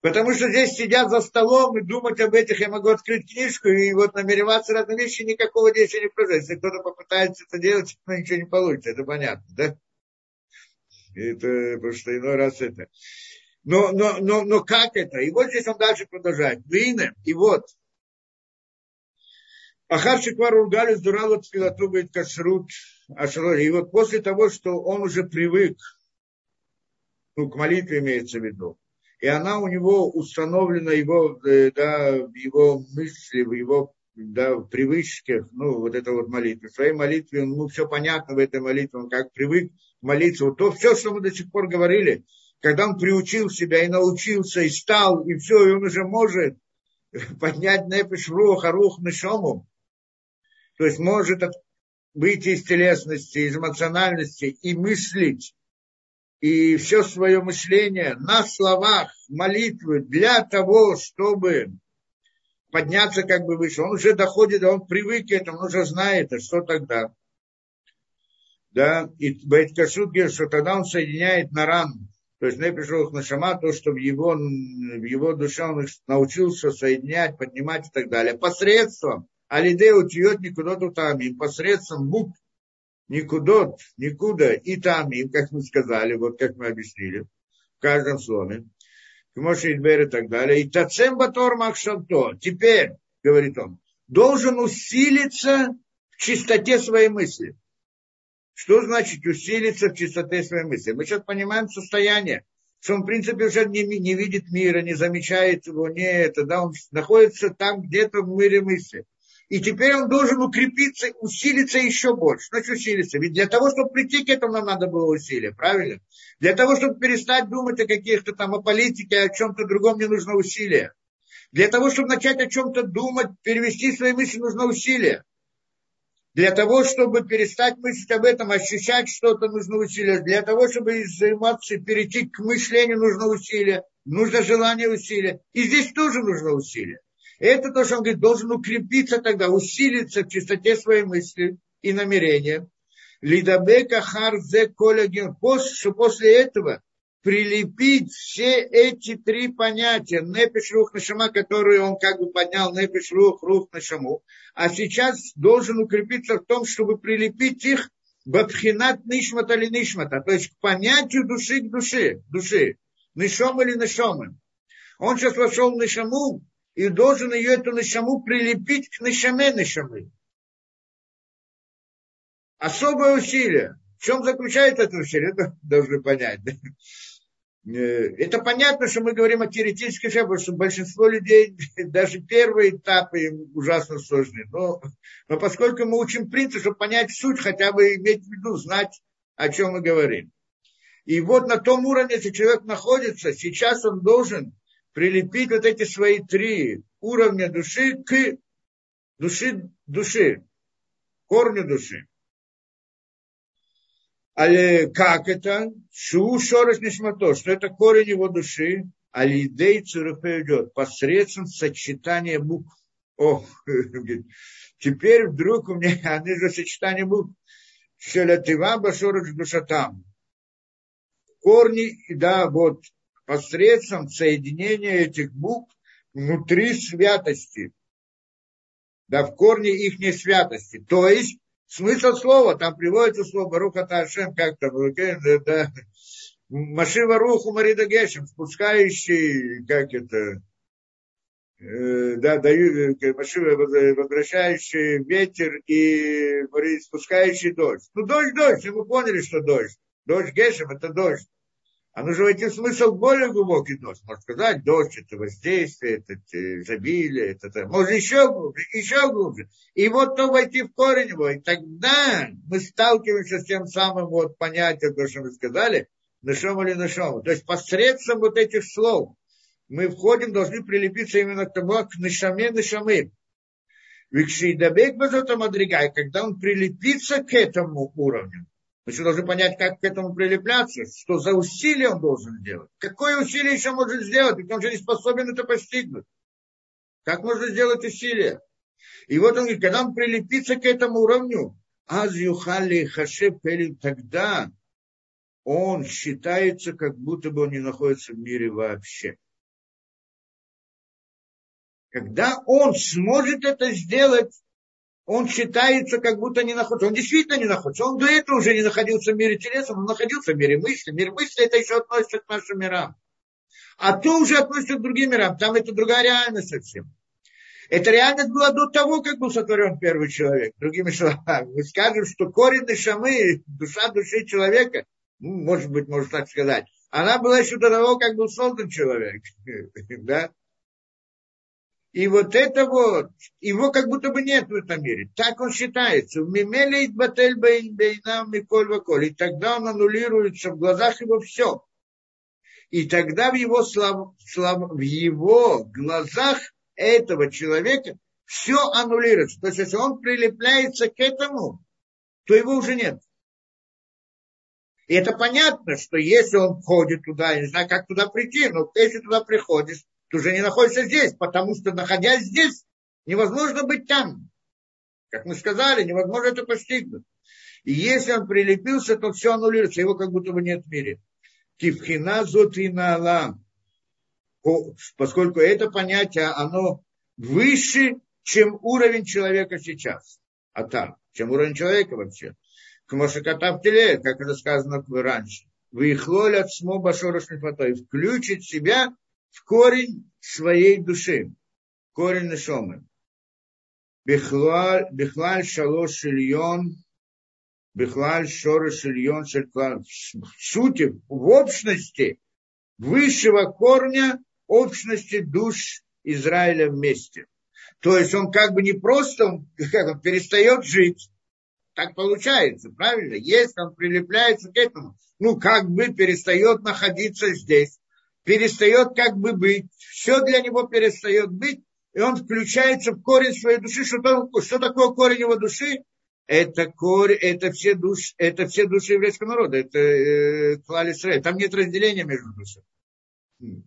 Потому что здесь сидят за столом и думать об этих, я могу открыть книжку и вот намереваться разные вещи, никакого действия не произойдет. Если кто-то попытается это делать, то ничего не получится, это понятно, да? Это потому что иной раз это. Но, но, но, но как это? И вот здесь он дальше продолжает. Вина, и вот. Ахар Шиквар Ургали сдурал от Филатуба и Кашрут И вот после того, что он уже привык, ну, к молитве имеется в виду, и она у него установлена, его, э, да, его мысли, в его да, в привычке, ну, вот это вот молитва. В своей молитве, ну, все понятно в этой молитве, он как привык молиться. Вот то все, что мы до сих пор говорили, когда он приучил себя и научился, и стал, и все, и он уже может поднять нефиш рух, арух нишому, то есть может выйти из телесности, из эмоциональности и мыслить, и все свое мышление на словах молитвы для того, чтобы подняться как бы выше. Он уже доходит, он привык к этому, он уже знает, а что тогда. Да, и Бейткашут говорит, что тогда он соединяет на рану то есть не пришел на шама, то, что в его, в его душе он научился соединять, поднимать и так далее. Посредством Алиде утьет никуда тамим, посредством букв никудот, никуда и тамим, как мы сказали, вот как мы объяснили. в каждом слове. Моше Идбер и так далее. И Тацем Батор Махшанто. Теперь, говорит он, должен усилиться в чистоте своей мысли. Что значит усилиться в чистоте своей мысли? Мы сейчас понимаем состояние, что он, в принципе, уже не, не видит мира, не замечает его, не это, да, он находится там где-то в мире мысли. И теперь он должен укрепиться, усилиться еще больше. Значит, усилиться. Ведь для того, чтобы прийти к этому, нам надо было усилия, правильно? Для того, чтобы перестать думать о каких-то там, о политике, о чем-то другом, мне нужно усилия. Для того, чтобы начать о чем-то думать, перевести свои мысли, нужно усилия. Для того, чтобы перестать мыслить об этом, ощущать что-то, нужно усилия. Для того, чтобы из эмоций перейти к мышлению, нужно усилия. Нужно желание усилия. И здесь тоже нужно усилия. Это то, что он говорит, должен укрепиться тогда, усилиться в чистоте своей мысли и намерения. Лидабека харзе коллаген. Что после этого прилепить все эти три понятия, непиш, рух, нашама, которые он как бы поднял, непиш, рух, рух, нашаму, а сейчас должен укрепиться в том, чтобы прилепить их бабхинат нишмата или нишмата, то есть к понятию души к душе, души, нишом или нишомым. Он сейчас вошел в нишаму, и должен ее, эту нишаму, прилепить к нишаме нишамы. Особое усилие. В чем заключается это усилие? Это должны понять. Э, это понятно, что мы говорим о теоретической шабе, потому что большинство людей, даже первые этапы им ужасно сложны. Но, но поскольку мы учим принцип, чтобы понять суть, хотя бы иметь в виду, знать, о чем мы говорим. И вот на том уровне, если человек находится, сейчас он должен прилепить вот эти свои три уровня души к души, души, корню души. А как это? Шу шорос нишмато, что это корень его души, а лидей идет посредством сочетания букв. Ох, теперь вдруг у меня, они же сочетание букв. Шелятива башорыч душатам. Корни, да, вот, посредством соединения этих букв внутри святости. Да, в корне их не святости. То есть, смысл слова, там приводится слово Баруха Ташем, как там, да, Машива Руху Марида Гешем, спускающий, как это, э, да, даю, э, Машива возвращающий ветер и спускающий дождь. Ну, дождь, дождь, мы поняли, что дождь. Дождь Гешем – это дождь. А нужно войти в смысл более глубокий дождь. Можно сказать, дождь это воздействие, это изобилие, это, это можно еще глубже, еще глубже. И вот то войти в корень его, и тогда мы сталкиваемся с тем самым вот понятием, то, что мы сказали, нашом или нашом. То есть посредством вот этих слов мы входим, должны прилепиться именно к тому, к нашаме, нашамы. Викшидабек базота мадригай, когда он прилепится к этому уровню, мы еще должны понять, как к этому прилепляться, что за усилие он должен сделать. Какое усилие еще может сделать, ведь он же не способен это постигнуть. Как можно сделать усилие? И вот он говорит, когда он прилепится к этому уровню, аз юхали хашеп тогда он считается, как будто бы он не находится в мире вообще. Когда он сможет это сделать, он считается, как будто не находится. Он действительно не находится. Он до этого уже не находился в мире телесом, он находился в мире мысли. Мир мысли это еще относится к нашим мирам. А то уже относится к другим мирам. Там это другая реальность совсем. Эта реальность была до того, как был сотворен первый человек. Другими словами, мы скажем, что корень шамы, душа души человека, ну, может быть, можно так сказать, она была еще до того, как был создан человек. да? И вот это вот, его как будто бы нет в этом мире. Так он считается. Мемеле батель бейнам ваколь. И тогда он аннулируется в глазах его все. И тогда в его, слав, слав, в его глазах этого человека все аннулируется. То есть, если он прилепляется к этому, то его уже нет. И это понятно, что если он входит туда, я не знаю, как туда прийти, но если туда приходишь, ты уже не находишься здесь, потому что, находясь здесь, невозможно быть там. Как мы сказали, невозможно это постигнуть. И если он прилепился, то все аннулируется, его как будто бы нет в мире. Кивхина зотина алам. Поскольку это понятие, оно выше, чем уровень человека сейчас. А там, чем уровень человека вообще. К Мошеката в теле, как это сказано раньше. выехлоль от смо башорош мифатой, включит себя корень своей души, корень нашомы. Бехлаль шалош шильон, бехлаль шора шильон. В сути, в общности высшего корня общности душ Израиля вместе. То есть он как бы не просто он, как он перестает жить, так получается, правильно? Если он прилепляется к этому, ну как бы перестает находиться здесь, перестает как бы быть, все для него перестает быть, и он включается в корень своей души. Что, что такое корень его души? Это, корень, это, все души, это все души еврейского народа, это э, Клаль Там нет разделения между душами. Хм.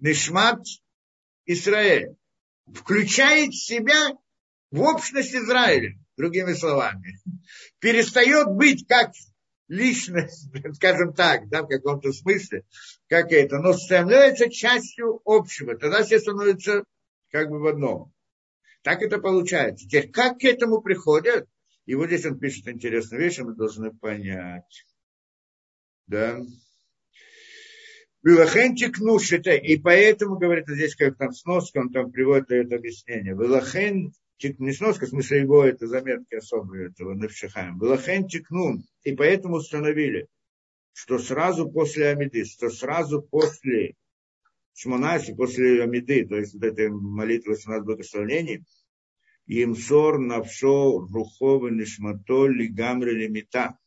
Нишмат Израиль включает себя в общность Израиля, другими словами. Перестает быть как личность, скажем так, да, в каком-то смысле, как это, но становится частью общего. Тогда все становятся как бы в одном. Так это получается. Теперь, как к этому приходят? И вот здесь он пишет интересную вещь, мы должны понять. Да. Вилахенчик нуш это, и поэтому, говорит, здесь как там сноска, он там приводит это объяснение. Вилахен не сноска, в смысле его, это заметки особые этого Навшихаем. Вилахенчик нун, и поэтому установили, что сразу после Амиды, что сразу после Шмонаси, после Амиды, то есть вот этой молитвы 18 благословений, Имсор навшо руховы нишмато лигамри лимита.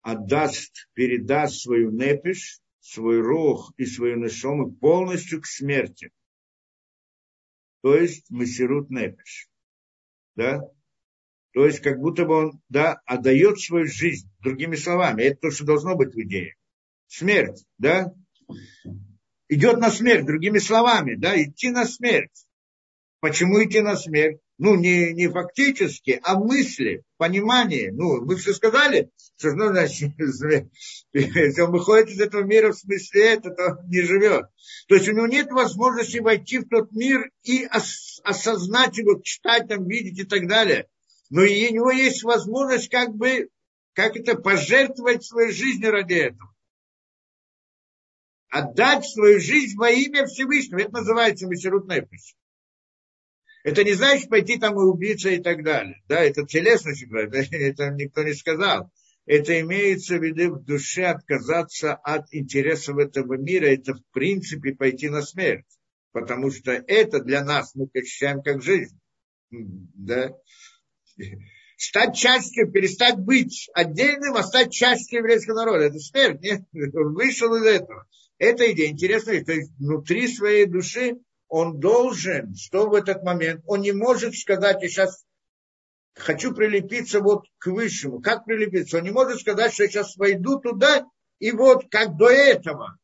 Отдаст, передаст свою непиш, свой рух и свою нашому полностью к смерти. То есть Масирут Непиш. Да? То есть как будто бы он да, отдает свою жизнь. Другими словами, это то, что должно быть в идее. Смерть, да? Идет на смерть, другими словами, да, идти на смерть. Почему идти на смерть? Ну, не, не фактически, а мысли, понимание. Ну, мы все сказали, что, ну, значит, если он выходит из этого мира в смысле это, то не живет. То есть у него нет возможности войти в тот мир и ос- осознать его, читать, там, видеть и так далее. Но у него есть возможность как бы, как это, пожертвовать своей жизнью ради этого. Отдать свою жизнь во имя Всевышнего. Это называется Мессирут Нефиш. Это не значит пойти там и убиться и так далее. Да, это телесность, это, это никто не сказал. Это имеется в виду в душе отказаться от интересов этого мира. Это в принципе пойти на смерть. Потому что это для нас мы ощущаем как жизнь. Да? Стать частью, перестать быть отдельным, а стать частью еврейского народа. Это смерть. Нет? Он вышел из этого. Это идея интересная. То есть внутри своей души он должен, что в этот момент, он не может сказать, я сейчас хочу прилепиться вот к высшему. Как прилепиться? Он не может сказать, что я сейчас войду туда, и вот как до этого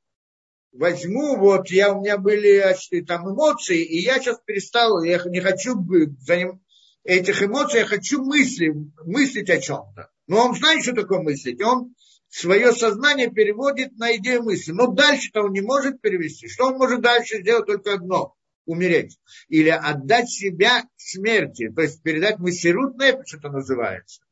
возьму, вот я, у меня были там эмоции, и я сейчас перестал, я не хочу за ним, этих эмоций, я хочу мысли, мыслить о чем-то. Но он знает, что такое мыслить. Он свое сознание переводит на идею мысли. Но дальше-то он не может перевести. Что он может дальше сделать? Только одно – умереть. Или отдать себя смерти. То есть передать мысерут нефиш, это называется.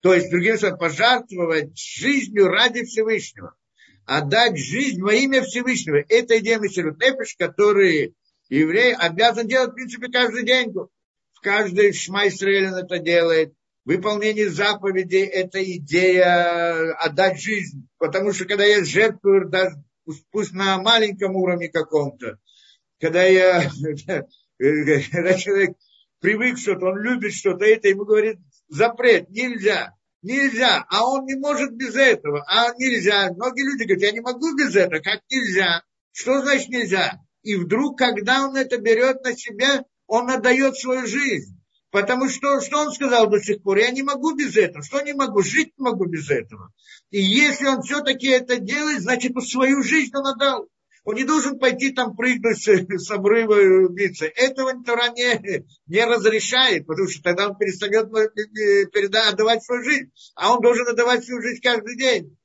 То есть, другим словом, пожертвовать жизнью ради Всевышнего. Отдать жизнь во имя Всевышнего. Это идея мысерут нефиш, который еврей обязан делать, в принципе, каждый день. В каждый Шма это делает Выполнение заповедей – это идея отдать жизнь. Потому что когда я жертвую, даже, пусть, на маленьком уровне каком-то, когда я, когда человек привык что-то, он любит что-то, это ему говорит запрет, нельзя, нельзя, а он не может без этого, а нельзя. Многие люди говорят, я не могу без этого, как нельзя? Что значит нельзя? И вдруг, когда он это берет на себя, он отдает свою жизнь. Потому что, что он сказал до сих пор? Я не могу без этого. Что не могу? Жить не могу без этого. И если он все-таки это делает, значит, свою жизнь он отдал. Он не должен пойти там прыгнуть с обрыва и убиться. Этого Тора не, не разрешает, потому что тогда он перестает э, э, переда, отдавать свою жизнь. А он должен отдавать свою жизнь каждый день.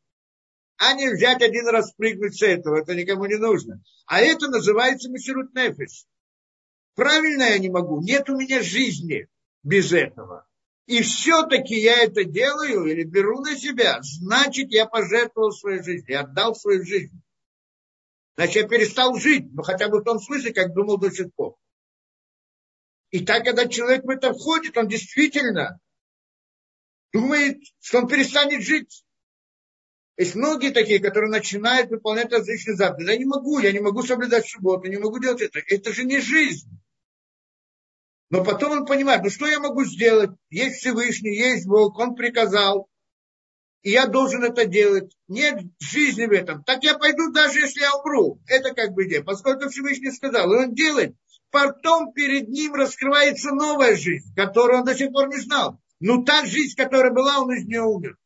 А не взять один раз прыгнуть с этого. Это никому не нужно. А это называется Мессирут Нефиш. Правильно я не могу. Нет у меня жизни без этого. и все-таки я это делаю или беру на себя, значит, я пожертвовал свою жизнь, я отдал свою жизнь. Значит, я перестал жить, ну хотя бы в том смысле, как думал до сих пор. И так, когда человек в это входит, он действительно думает, что он перестанет жить. Есть многие такие, которые начинают выполнять различные заповеди. Я не могу, я не могу соблюдать субботу, не могу делать это. Это же не жизнь. Но потом он понимает, ну что я могу сделать? Есть Всевышний, есть Бог, он приказал. И я должен это делать. Нет жизни в этом. Так я пойду, даже если я умру. Это как бы идея. Поскольку Всевышний сказал, и он делает. Потом перед ним раскрывается новая жизнь, которую он до сих пор не знал. Ну, та жизнь, которая была, он из нее умер.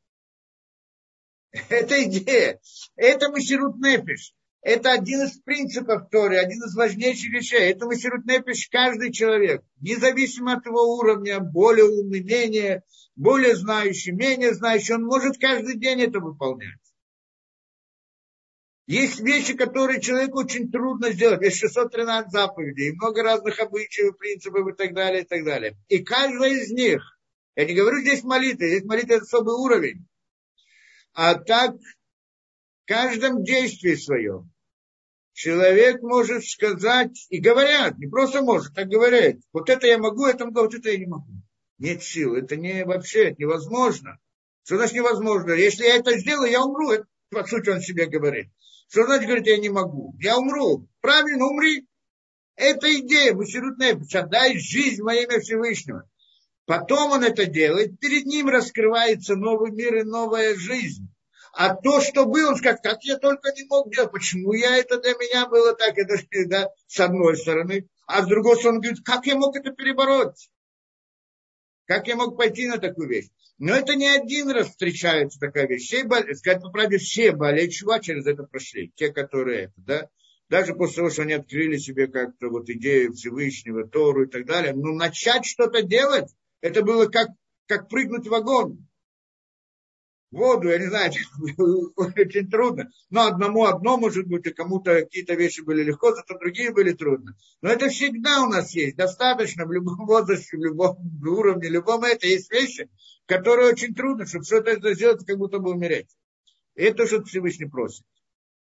Это идея. Это Масирут Нефиш. Это один из принципов Торы, один из важнейших вещей. Это Масирут Нефиш каждый человек. Независимо от его уровня, более умный, менее, более знающий, менее знающий, он может каждый день это выполнять. Есть вещи, которые человеку очень трудно сделать. Есть 613 заповедей, много разных обычаев, принципов и так далее, и так далее. И каждая из них, я не говорю здесь молитва, здесь молитва это особый уровень. А так, в каждом действии своем, человек может сказать, и говорят, не просто может, так говорят, вот это я могу, это могу, вот это я не могу. Нет сил, это не вообще это невозможно. Что значит невозможно? Если я это сделаю, я умру. Это, по сути, он себе говорит. Что значит, говорит, я не могу? Я умру. Правильно, умри. Это идея, Мусирут Нефиш, отдай жизнь во имя Всевышнего. Потом он это делает, перед ним раскрывается новый мир и новая жизнь. А то, что было, он скажет, как я только не мог делать, почему я это для меня было так, это да, с одной стороны. А с другой стороны, он говорит, как я мог это перебороть? Как я мог пойти на такую вещь? Но это не один раз встречается такая вещь. Все, сказать по правде, все болеют чува через это прошли. Те, которые это, да. Даже после того, что они открыли себе как-то вот идею Всевышнего, Тору и так далее. Но начать что-то делать, это было как, как прыгнуть в вагон воду, я не знаю, очень трудно. Но одному одно может быть, и кому-то какие-то вещи были легко, зато другие были трудно. Но это всегда у нас есть, достаточно в любом возрасте, в любом уровне, в любом это есть вещи, которые очень трудно, чтобы что-то сделать, как будто бы умереть. И это что Всевышний просит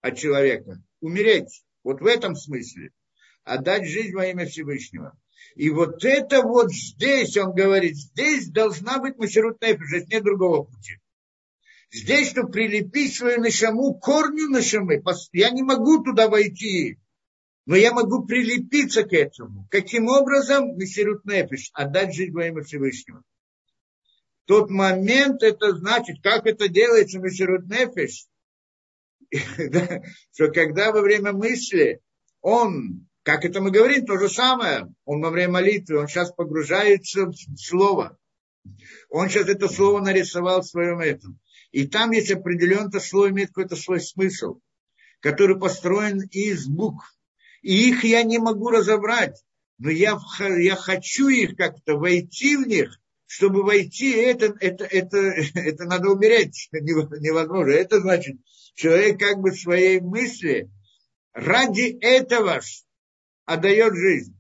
от человека. Умереть. Вот в этом смысле. Отдать жизнь во имя Всевышнего. И вот это вот здесь, он говорит, здесь должна быть Масирут Нефиш, нет другого пути. Здесь, чтобы прилепить свою нашаму корню нашамы, я не могу туда войти, но я могу прилепиться к этому. Каким образом? Мессирут Нефиш, отдать жизнь во имя Всевышнего. Тот момент это значит, как это делается Мессирут Нефиш, что когда во время мысли он, как это мы говорим, то же самое, он во время молитвы, он сейчас погружается в слово. Он сейчас это слово нарисовал в своем этом. И там есть определенный слой, имеет какой-то свой смысл, который построен из букв. И их я не могу разобрать, но я, я хочу их как-то войти в них, чтобы войти, это, это, это, это надо умереть, невозможно. Это значит, человек как бы своей мысли ради этого отдает жизнь.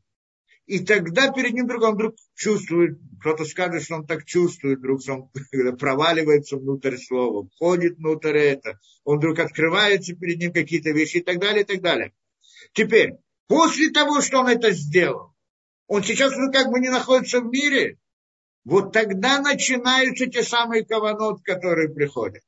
И тогда перед ним вдруг он вдруг чувствует, кто-то скажет, что он так чувствует, вдруг он проваливается внутрь слова, входит внутрь это, он вдруг открывается перед ним какие-то вещи и так далее, и так далее. Теперь, после того, что он это сделал, он сейчас уже как бы не находится в мире, вот тогда начинаются те самые каванот, которые приходят.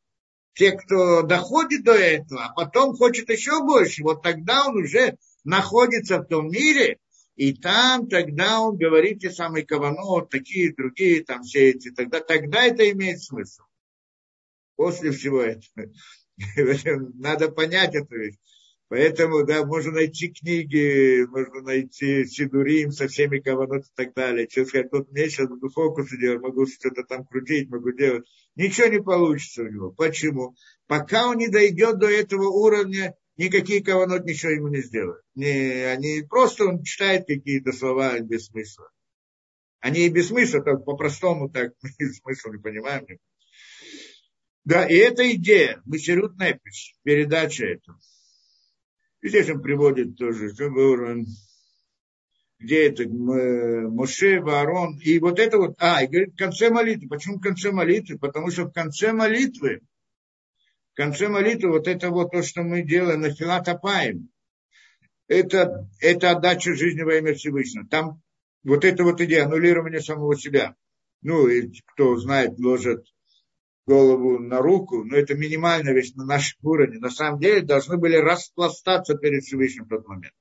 Те, кто доходит до этого, а потом хочет еще больше, вот тогда он уже находится в том мире, и там тогда он говорит те самые кавано, такие, другие, там все эти, тогда, тогда это имеет смысл. После всего этого. Надо понять эту вещь. Поэтому, да, можно найти книги, можно найти Сидурим со всеми каванот и так далее. Что сказать, тут сейчас буду фокусы делать, могу что-то там крутить, могу делать. Ничего не получится у него. Почему? Пока он не дойдет до этого уровня никакие каванот ничего ему не сделают. Не, они просто он читает какие-то слова без смысла. Они и без смысла, так по-простому так смысл не понимаем. Да, и эта идея, Масирут Непиш, передача этого. И здесь он приводит тоже, где это, Моше, Ваарон, и вот это вот, а, и говорит, в конце молитвы. Почему в конце молитвы? Потому что в конце молитвы, конце молитвы, вот это вот то, что мы делаем на Филатопаем, это, это отдача жизни во имя Всевышнего. Там вот это вот идея аннулирования самого себя. Ну, и кто знает, ложит голову на руку, но это минимальная вещь на нашем уровне. На самом деле должны были распластаться перед Всевышним в тот момент.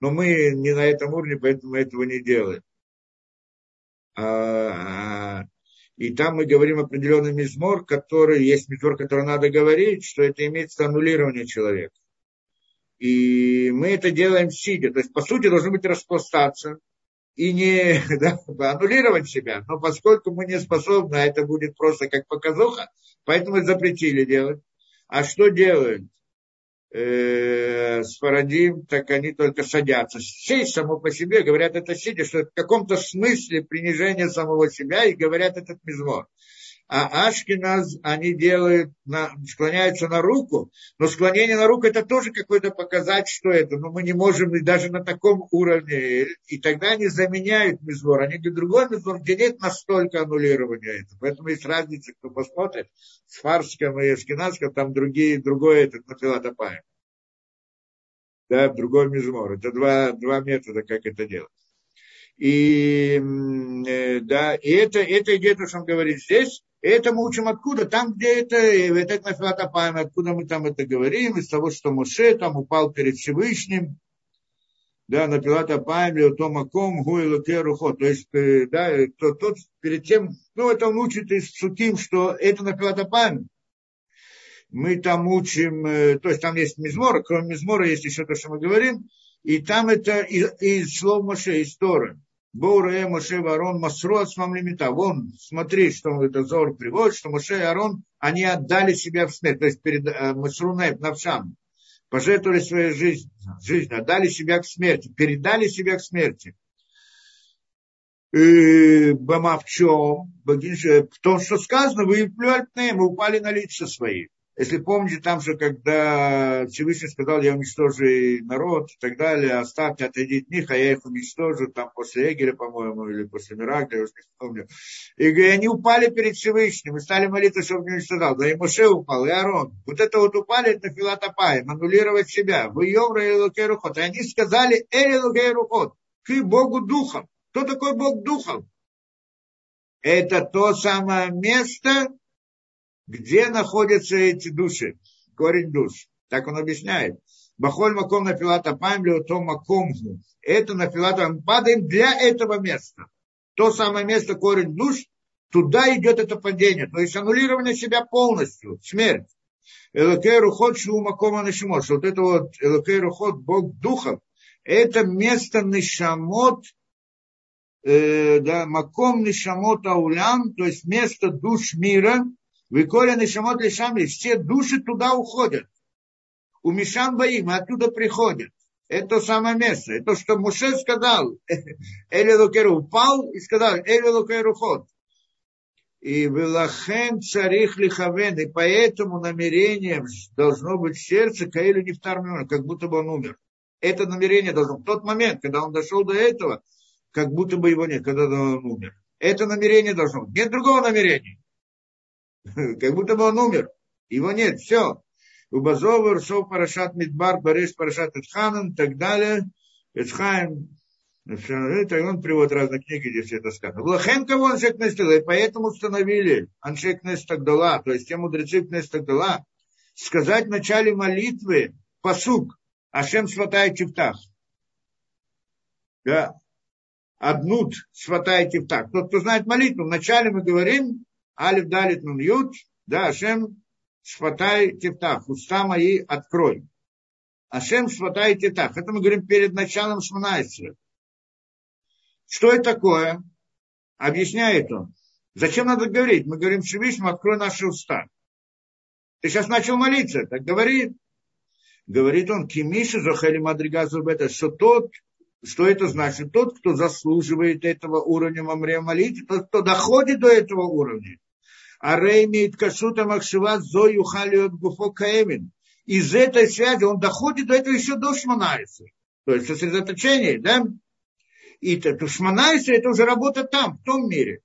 Но мы не на этом уровне, поэтому мы этого не делаем. А, и там мы говорим определенный мизмор, который, есть мизмор, который надо говорить, что это имеется аннулирование человека. И мы это делаем сидя. То есть, по сути, должны быть распластаться и не да, аннулировать себя. Но поскольку мы не способны, а это будет просто как показуха, поэтому запретили делать. А что делают? Э, Сфарадим, так они только садятся. Сесть само по себе, говорят это сидя, что это в каком-то смысле принижение самого себя, и говорят этот мизмор а Ашкиназ, они делают, на, склоняются на руку, но склонение на руку это тоже какой-то показать, что это, но мы не можем и даже на таком уровне, и тогда они заменяют мизмор, они говорят, другой мизмор, где нет настолько аннулирования этого, поэтому есть разница, кто посмотрит, с фарском и ашкеназском, там другие, другое, это Матфилатапаем. Да, другой мизмор, это два, два метода, как это делать. И, э, да, и это, это идея, то, что он говорит здесь, это мы учим откуда? Там, где это, это Нафилат Апаем, откуда мы там это говорим, из того, что Моше там упал перед Всевышним, да, на Пилат Апаем, Леотомаком, Гуэлокерухо. То есть, э, да, тот, тот перед тем, ну, это он учит из Суким, что это на Пилат Апаем. Мы там учим, э, то есть там есть Мизмор, кроме Мизмора есть еще то, что мы говорим, и там это из, из слов Моше, из Торы. Боуре Моше Арон Масру Ацмам Лимита. Вон, смотри, что это Зор приводит, что Моше и Арон, они отдали себя в смерть, то есть перед э, Масрунай, Навшам, пожертвовали свою жизнь, жизнь, отдали себя к смерти, передали себя к смерти. Бама в чем? В том, что сказано, вы плюальтные, мы упали на лица свои. Если помните, там же, когда Всевышний сказал, я уничтожу народ и так далее, оставьте, отойди от них, а я их уничтожу, там после Эгеля, по-моему, или после Миракля, я уже не помню. И они упали перед Всевышним и стали молиться, чтобы не уничтожал. Да и Моше упал, и Арон. Вот это вот упали, это Филатопай, аннулировать себя. Вы Йовра и Лукейрухот. И они сказали, Эли Лукейрухот, ты Богу Духом. Кто такой Бог Духом? Это то самое место, где находятся эти души, корень душ. Так он объясняет. Бахоль маком на пилата памлю, то маком. Это на пилата мы падаем для этого места. То самое место, корень душ, туда идет это падение. То есть аннулирование себя полностью, смерть. Элокей рухот шу макома нашимот. Вот это вот Элокей рухот, Бог духов, это место нишамот, э, да, маком нишамот аулям, то есть место душ мира, Виколя Нишамот Лишамли, все души туда уходят. У Мишам Баим, оттуда приходят. Это то самое место. Это то, что Муше сказал. Эли Лукеру упал и сказал, Эли Лукеру ход. И Велахен царих лихавен, и поэтому намерением должно быть сердце Каэлю Нефтар как будто бы он умер. Это намерение должно в тот момент, когда он дошел до этого, как будто бы его нет, когда он умер. Это намерение должно быть. Нет другого намерения. как будто бы он умер. Его нет, все. У Базова, Русов, Парашат Мидбар, Бариш, Парашат Эдханан так далее. Эдхаем, это он приводит разные книги, где все это сказано. Влахен кого Аншек Нестила, и поэтому установили Аншек Нестагдала, то есть те мудрецы Нестагдала, сказать в начале молитвы посук, Ашем сватай тифтах. Да. Аднут сватай тифтах. Тот, кто знает молитву, вначале мы говорим Алиф Далит Нун Ют, да, Ашем Шфатай Тифтах, уста мои открой. Ашем Шфатай Тифтах. Это мы говорим перед началом Шманайсера. Что это такое? Объясняет он. Зачем надо говорить? Мы говорим Всевышнему, открой наши уста. Ты сейчас начал молиться, так говори. Говорит он, Кимиша Захали Мадригазу это, что тот, что это значит? Тот, кто заслуживает этого уровня мамре молитвы, тот, кто доходит до этого уровня. А имеет кашута махшива зою халиот гуфо каэмин. Из этой связи он доходит до этого еще до шманайца. то есть сосредоточение, да? И то, Шманайса это уже работа там, в том мире.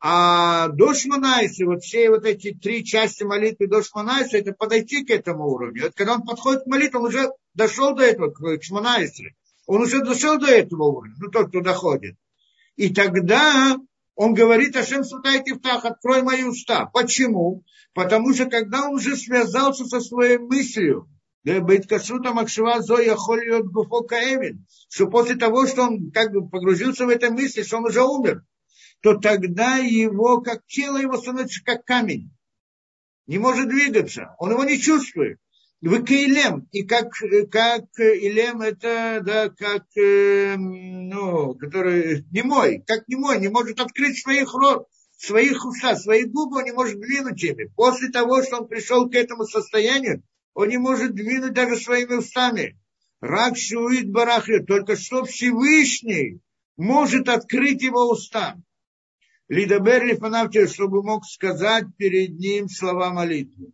А до Шманайса, вот все вот эти три части молитвы до Шманайса, это подойти к этому уровню. Вот когда он подходит к молитве, он уже дошел до этого, к Шманайсе. Он уже дошел до этого уровня, ну тот, кто доходит. И тогда он говорит, Ашем Сутай Тифтах, открой мои уста. Почему? Потому что когда он уже связался со своей мыслью, Бейткашута Макшива Зоя Холиот Гуфо Каэмин, что после того, что он как бы погрузился в этой мысли, что он уже умер, то тогда его, как тело его становится как камень. Не может двигаться, он его не чувствует. Вы Илем, и как, как Илем это, да, как, э, ну, который не мой, как не мой, не может открыть своих рот, своих уста, свои губы он не может двинуть ими. После того, что он пришел к этому состоянию, он не может двинуть даже своими устами. Рак шуит барахли, только что Всевышний может открыть его уста. Лидабер Лифанавтия, чтобы мог сказать перед ним слова молитвы.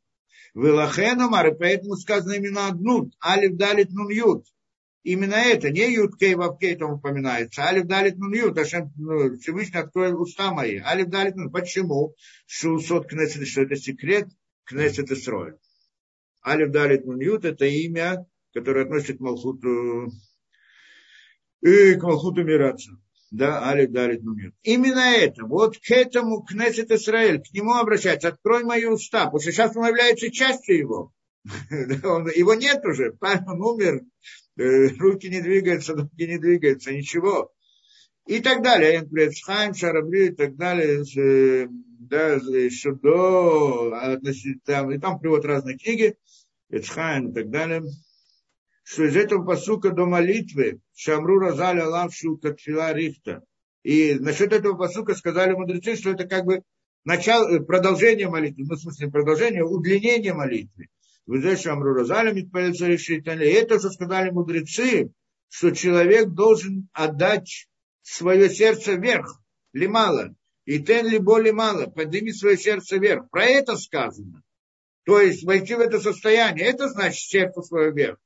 Вилахену Мар, поэтому сказано именно одну, Алиф Далит Нун Ют. Именно это, не Ют Кей Вавкей там упоминается, Алиф Далит Нун Ют, а ну, Всевышний откроет уста мои. Алиф Далит Нун. Почему? Шусот Кнесет, что это секрет Кнесет Исроэль. Алиф Далит Муньют – это имя, которое относится к Малхуту, и к Малхуту Мирацу. Да, Алиф Далит Муньют. Именно это, вот к этому Кнесет Исраэль, к нему обращается, открой мои уста, потому что сейчас он является частью его. Его нет уже, он умер, э, руки не двигаются, ноги не двигаются, ничего. И так далее. Энплецхайм, Шарабри и так далее. Э, да, еще до, там, и там приводят разные книги. Эцхайм и так далее, что из этого посука до молитвы Шамру Розаля Лавшу Катфила Рихта. И насчет этого посука сказали мудрецы, что это как бы начало, продолжение молитвы, ну, в смысле, продолжение, удлинение молитвы. Вы Шамру Розаля Митпалица решит. И это, что сказали мудрецы, что человек должен отдать свое сердце вверх, ли мало. И тен ли более мало, подними свое сердце вверх. Про это сказано. То есть войти в это состояние, это значит сердце свое вверх.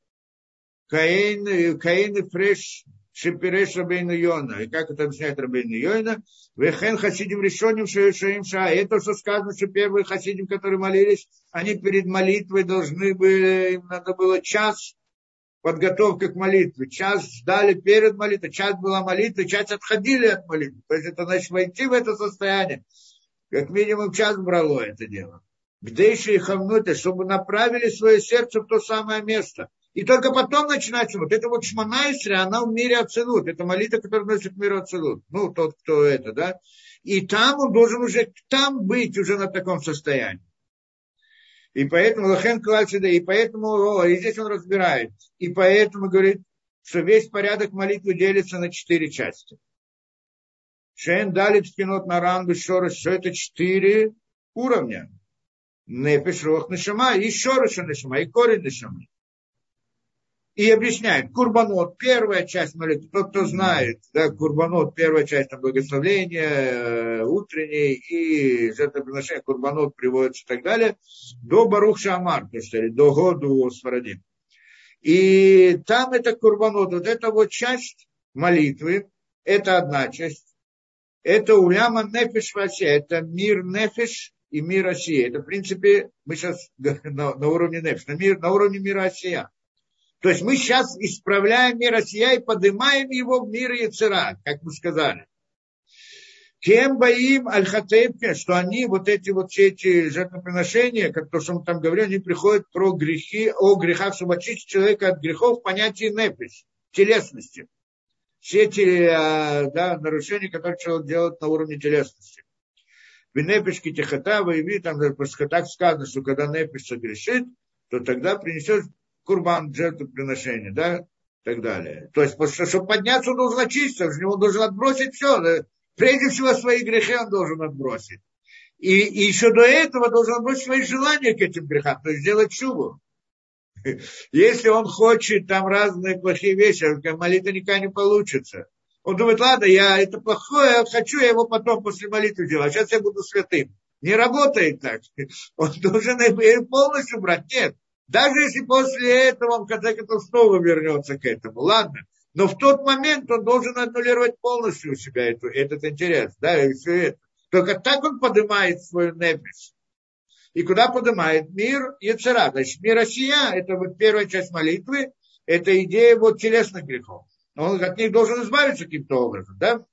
Каин, Каин и Фреш Шипереш Рабейну Йона. И как это объясняет Рабейну Йона? Вехен хасидим решеним шаим ша. Это что сказано, что первые хасидим, которые молились, они перед молитвой должны были, им надо было час подготовка к молитве. Час ждали перед молитвой, час была молитва, час отходили от молитвы. То есть это значит войти в это состояние. Как минимум час брало это дело где еще и хавнуты, чтобы направили свое сердце в то самое место. И только потом начинается вот это вот шманайсри, она в мире Ацелут. Это молитва, которая носит к миру Ацелут. Ну, тот, кто это, да. И там он должен уже там быть уже на таком состоянии. И поэтому Лахен Клальсида, и поэтому, о, и здесь он разбирает. И поэтому говорит, что весь порядок молитвы делится на четыре части. Шен далит кинот на ранду шорос, что это четыре уровня. Нефиш, Рох, Нешама, и Шороша Нешама, и корень Нешама. И объясняет, Курбанот, первая часть молитвы, тот, кто знает, да, Курбанот, первая часть там, благословения, э, утренней и жертвоприношения, Курбанот приводится и так далее, до Барух Шамар, то есть до году Сварадим. И там это Курбанот, вот эта вот часть молитвы, это одна часть, это уляма нефиш васе, это мир нефиш, и мир России. Это, в принципе, мы сейчас на, на уровне НЕПС, на, мир, на уровне мира Россия. То есть мы сейчас исправляем мир Россия и поднимаем его в мир Яцера, как мы сказали. Кем боим аль что они, вот эти вот все эти жертвоприношения, как то, что мы там говорим, они приходят про грехи, о грехах, чтобы очистить человека от грехов в понятии непись, телесности. Все эти а, да, нарушения, которые человек делает на уровне телесности. Венепешки техата, воеви, там так сказано, что когда Непеш согрешит, то тогда принесет курбан, жертвоприношение, да, и так далее. То есть, чтобы подняться, он должен очиститься, он должен отбросить все. Прежде всего, свои грехи он должен отбросить. И, и еще до этого должен отбросить свои желания к этим грехам, то есть сделать чубу. Если он хочет там разные плохие вещи, молитва никогда не получится. Он думает, ладно, я это плохое, хочу я его потом после молитвы делать, сейчас я буду святым. Не работает так. Он должен полностью брать. Нет. Даже если после этого он в конце концов снова вернется к этому, ладно. Но в тот момент он должен аннулировать полностью у себя эту, этот интерес, да, и все это. Только так он поднимает свою нефиш. И куда поднимает? Мир Яцера. Значит, мир Россия, это вот первая часть молитвы, это идея вот телесных грехов. Он от них должен избавиться каким-то образом, да?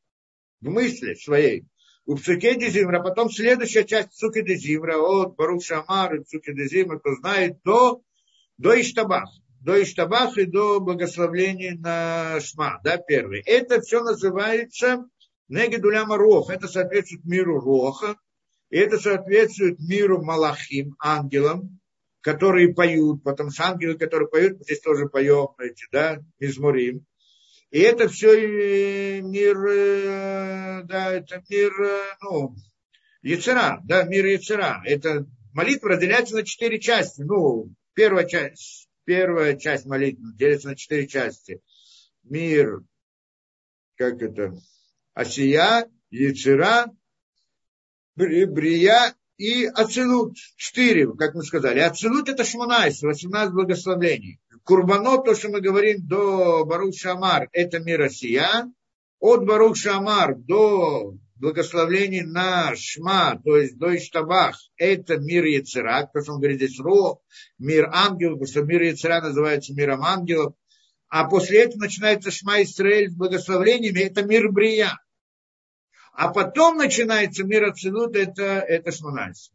В мысли своей. У Псуке Дезимра, потом следующая часть Псуки Дезимра, от Барух Шамар и Псуки Дезимра, кто знает, до, до Иштабах. До Иштабах и до благословления на Шма, да, первый. Это все называется Негедуляма Рох. Это соответствует миру Роха. И это соответствует миру Малахим, ангелам, которые поют, потому что ангелы, которые поют, мы здесь тоже поем, эти, да, Мизмурим. И это все э, мир, э, да, это мир, э, ну, Яцера, да, мир Яцера. Это молитва разделяется на четыре части. Ну, первая часть, первая часть молитвы делится на четыре части. Мир, как это, Асия, Яцера, Брия и Ацелут. Четыре, как мы сказали. Ацелут это Шманайс, 18 благословений. Курбанот, то, что мы говорим до Барух Шамар, это мир Россия. От Барух Шамар до благословений на Шма, то есть до Иштабах, это мир Яцера, потому что он говорит здесь Ро, мир ангелов, потому что мир Яцера называется миром ангелов. А после этого начинается Шма Исраэль с благословениями, это мир Брия. А потом начинается мир Ацелут, это, это Шманайс.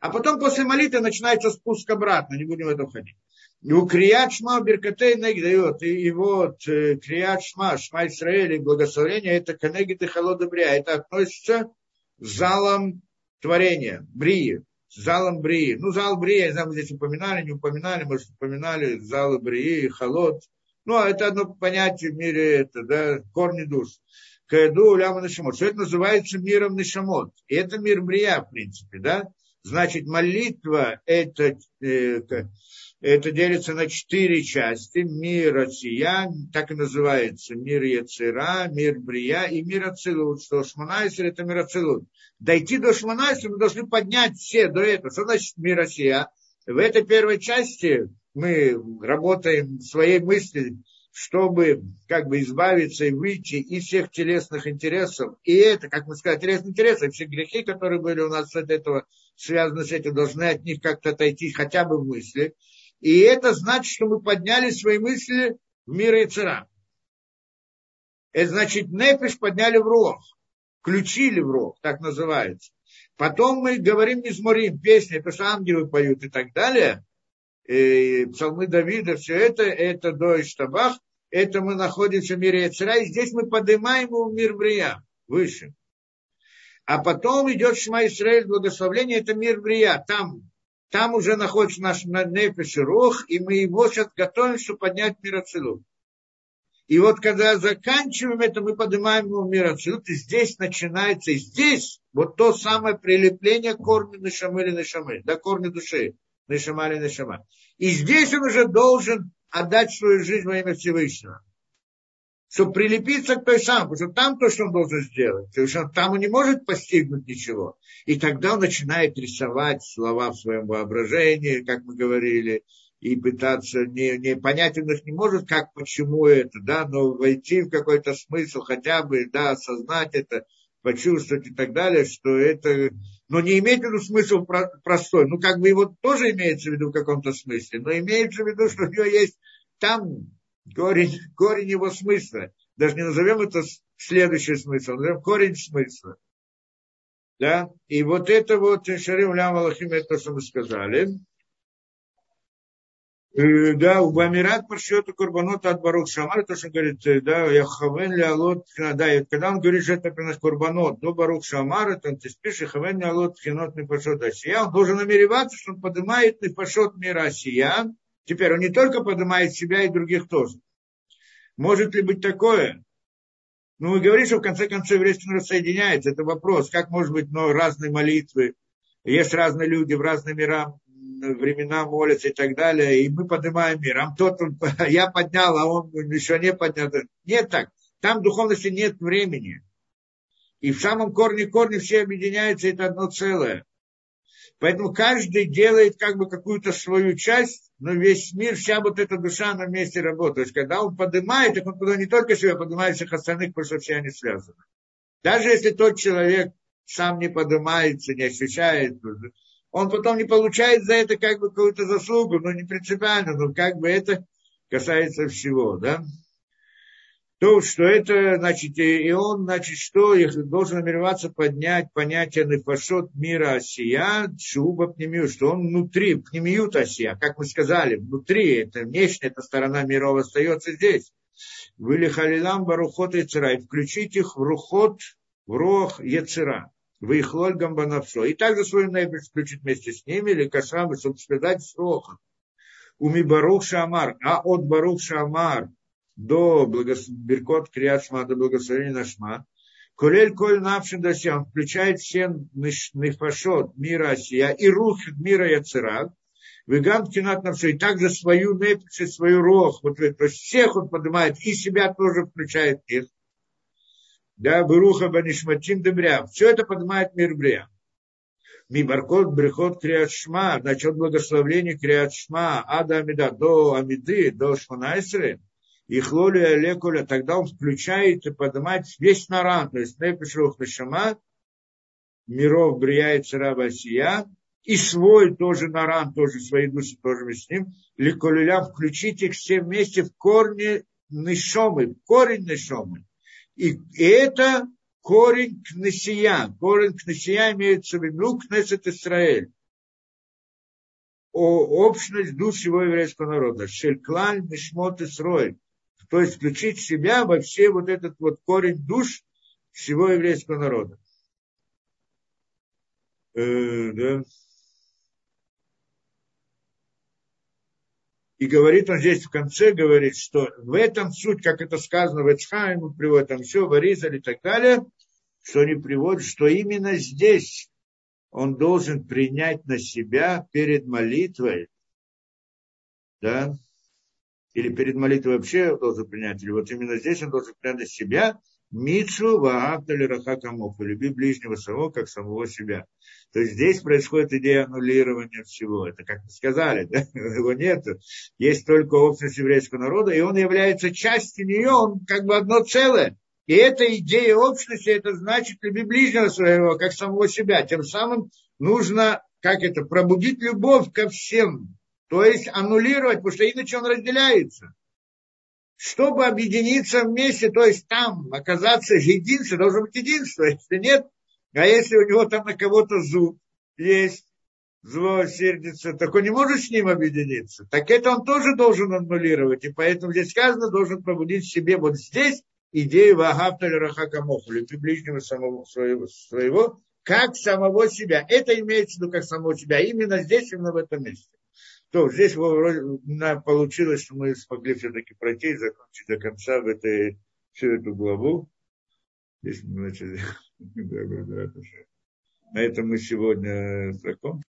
А потом после молитвы начинается спуск обратно, не будем в это входить. И у Крият Шма Беркатей дает, и вот э, Крият Шма, Шма Исраэля, благословение, это Канегит и Холодобря, это относится к залам творения, Брии, залом Брии. Ну, зал Брии, я знаю, мы здесь упоминали, не упоминали, может, упоминали залы Брии, Холод. Ну, а это одно понятие в мире, это, да, корни душ. Каэду Уляма Нашамот. Все это называется миром Нашамот. И это мир Брия, в принципе, да. Значит, молитва это, э, это делится на четыре части. Мир Ация, так и называется. Мир Яцера, мир Брия и мир Ацилут. Что Шманайсер это мир Ацилут. Дойти до Шманайсера мы должны поднять все до этого. Что значит мир Ация? В этой первой части мы работаем своей мысли чтобы как бы избавиться и выйти из всех телесных интересов. И это, как мы сказали, телесные интересы, все грехи, которые были у нас от этого связаны с этим, должны от них как-то отойти хотя бы в мысли. И это значит, что мы подняли свои мысли в мир Яцера. Это значит, нефиш подняли в рог, включили в рог, так называется. Потом мы говорим мизморим, песни, это что ангелы поют и так далее. И псалмы Давида, все это, это до Иштабах, это мы находимся в мире Яцера, и здесь мы поднимаем его в мир Брия, выше. А потом идет Шма Исраэль, благословление, это мир Брия, там, там уже находится наш Нефеш и Рох, и мы его сейчас готовим, чтобы поднять мир Ацилут. И вот когда заканчиваем это, мы поднимаем его в мир Ацилут, и здесь начинается, и здесь вот то самое прилепление к корню Нешамы или Нешамы, до корня души, Нешама или Нешама. И здесь он уже должен отдать свою жизнь во имя Всевышнего. Чтобы прилепиться к той самой, что там то, что он должен сделать. Потому что там он не может постигнуть ничего. И тогда он начинает рисовать слова в своем воображении, как мы говорили, и пытаться, не, не понять он их не может, как, почему это, да, но войти в какой-то смысл, хотя бы, да, осознать это, почувствовать и так далее, что это, но не имеет в виду смысл простой, ну как бы его тоже имеется в виду в каком-то смысле, но имеется в виду, что у него есть там корень, корень его смысла. Даже не назовем это следующий смысл, назовем корень смысла. Да? И вот это вот Шарим Лям Аллахим, это то, что мы сказали. Э, да, у Бамират по счету Курбанот от Барух Шамар, то, что говорит, э, да, Яхавен Леалот, да, и когда он говорит, что это приносит Курбанот до Барух Шамар, то он пишет, Яхавен Леалот, Хинот Нефашот Асия, он должен намереваться, что он поднимает Нефашот мира Асия, теперь он не только поднимает себя и других тоже. Может ли быть такое? Ну, мы говорим, что в конце концов еврейский народ соединяется. Это вопрос, как может быть но разные молитвы, есть разные люди в разные мира, времена молятся и так далее, и мы поднимаем мир. А тот, я поднял, а он еще не поднял. Нет так. Там духовности нет времени. И в самом корне корне все объединяются, это одно целое. Поэтому каждый делает как бы какую-то свою часть, но весь мир, вся вот эта душа на месте работает. То есть, когда он поднимает, так он не только себя поднимает, всех остальных, потому что все они связаны. Даже если тот человек сам не поднимается, не ощущает, он потом не получает за это как бы какую-то заслугу, но не принципиально, но как бы это касается всего, да то, что это, значит, и он, значит, что, должен намереваться поднять понятие нефашот мира осия, шуба пнемию, что он внутри, пнемиют осия, как мы сказали, внутри, это внешняя эта сторона миров остается здесь. Выли халилам барухот и цирай, включить их в рухот, в рох яцера. Вы их лольгам банавшо. И также свою небель включить вместе с ними, или кашам, чтобы связать с рохом. Уми барух шамар, а от барух шамар, до благос... Беркот Криат Шма, до благословения на Шма. Колель коль навшин дасям включает все нефашот мира Асия и рух мира Яцерат. Вегам кинат на все. И также свою нефиш свою рох. Вот, то есть всех он поднимает, и себя тоже включает их. Да, Беруха Банишматин Дебря. Все это поднимает мир Бря. Мибаркот Брехот Криат значит, от благословения Криат Шма, Ада Амида, до Амиды, до Шманайсры, и хлоли олекуля, тогда он включает и поднимает весь наран, то есть Нефишрух Нешама, миров Брия и Цара Васия, и свой тоже наран, тоже свои души, тоже вместе с ним, Ликолюля, включить их все вместе в корне Нешомы, корень Нешомы. И, это корень Кнесия. Корень Кнесия имеется в виду Кнесет Исраэль. О, общность душ всего еврейского народа. Шельклаль Мишмот Исроэль то есть включить себя во все вот этот вот корень душ всего еврейского народа. Э, да. И говорит он здесь в конце, говорит, что в этом суть, как это сказано в Эцхайме, приводит там все, Варизаль и так далее, что они приводят, что именно здесь он должен принять на себя перед молитвой, да, или перед молитвой вообще должен принять, или вот именно здесь он должен принять для себя Мицу Ваавтали Рахакамов, люби ближнего самого, как самого себя. То есть здесь происходит идея аннулирования всего. Это как мы сказали, да? его нет. Есть только общность еврейского народа, и он является частью нее, он как бы одно целое. И эта идея общности, это значит люби ближнего своего, как самого себя. Тем самым нужно, как это, пробудить любовь ко всем то есть аннулировать, потому что иначе он разделяется. Чтобы объединиться вместе, то есть там оказаться единством, должно быть единство. Если нет, а если у него там на кого-то зуб есть, зло сердится, так он не может с ним объединиться. Так это он тоже должен аннулировать. И поэтому здесь сказано, должен пробудить в себе вот здесь идею Вагаптали Рахакамоху, любви ближнего самого, своего, своего, как самого себя. Это имеется в виду как самого себя. Именно здесь, именно в этом месте. То, здесь получилось, что мы смогли все-таки пройти и закончить до конца в этой, всю эту главу. Здесь мы начали. На этом мы сегодня закончим.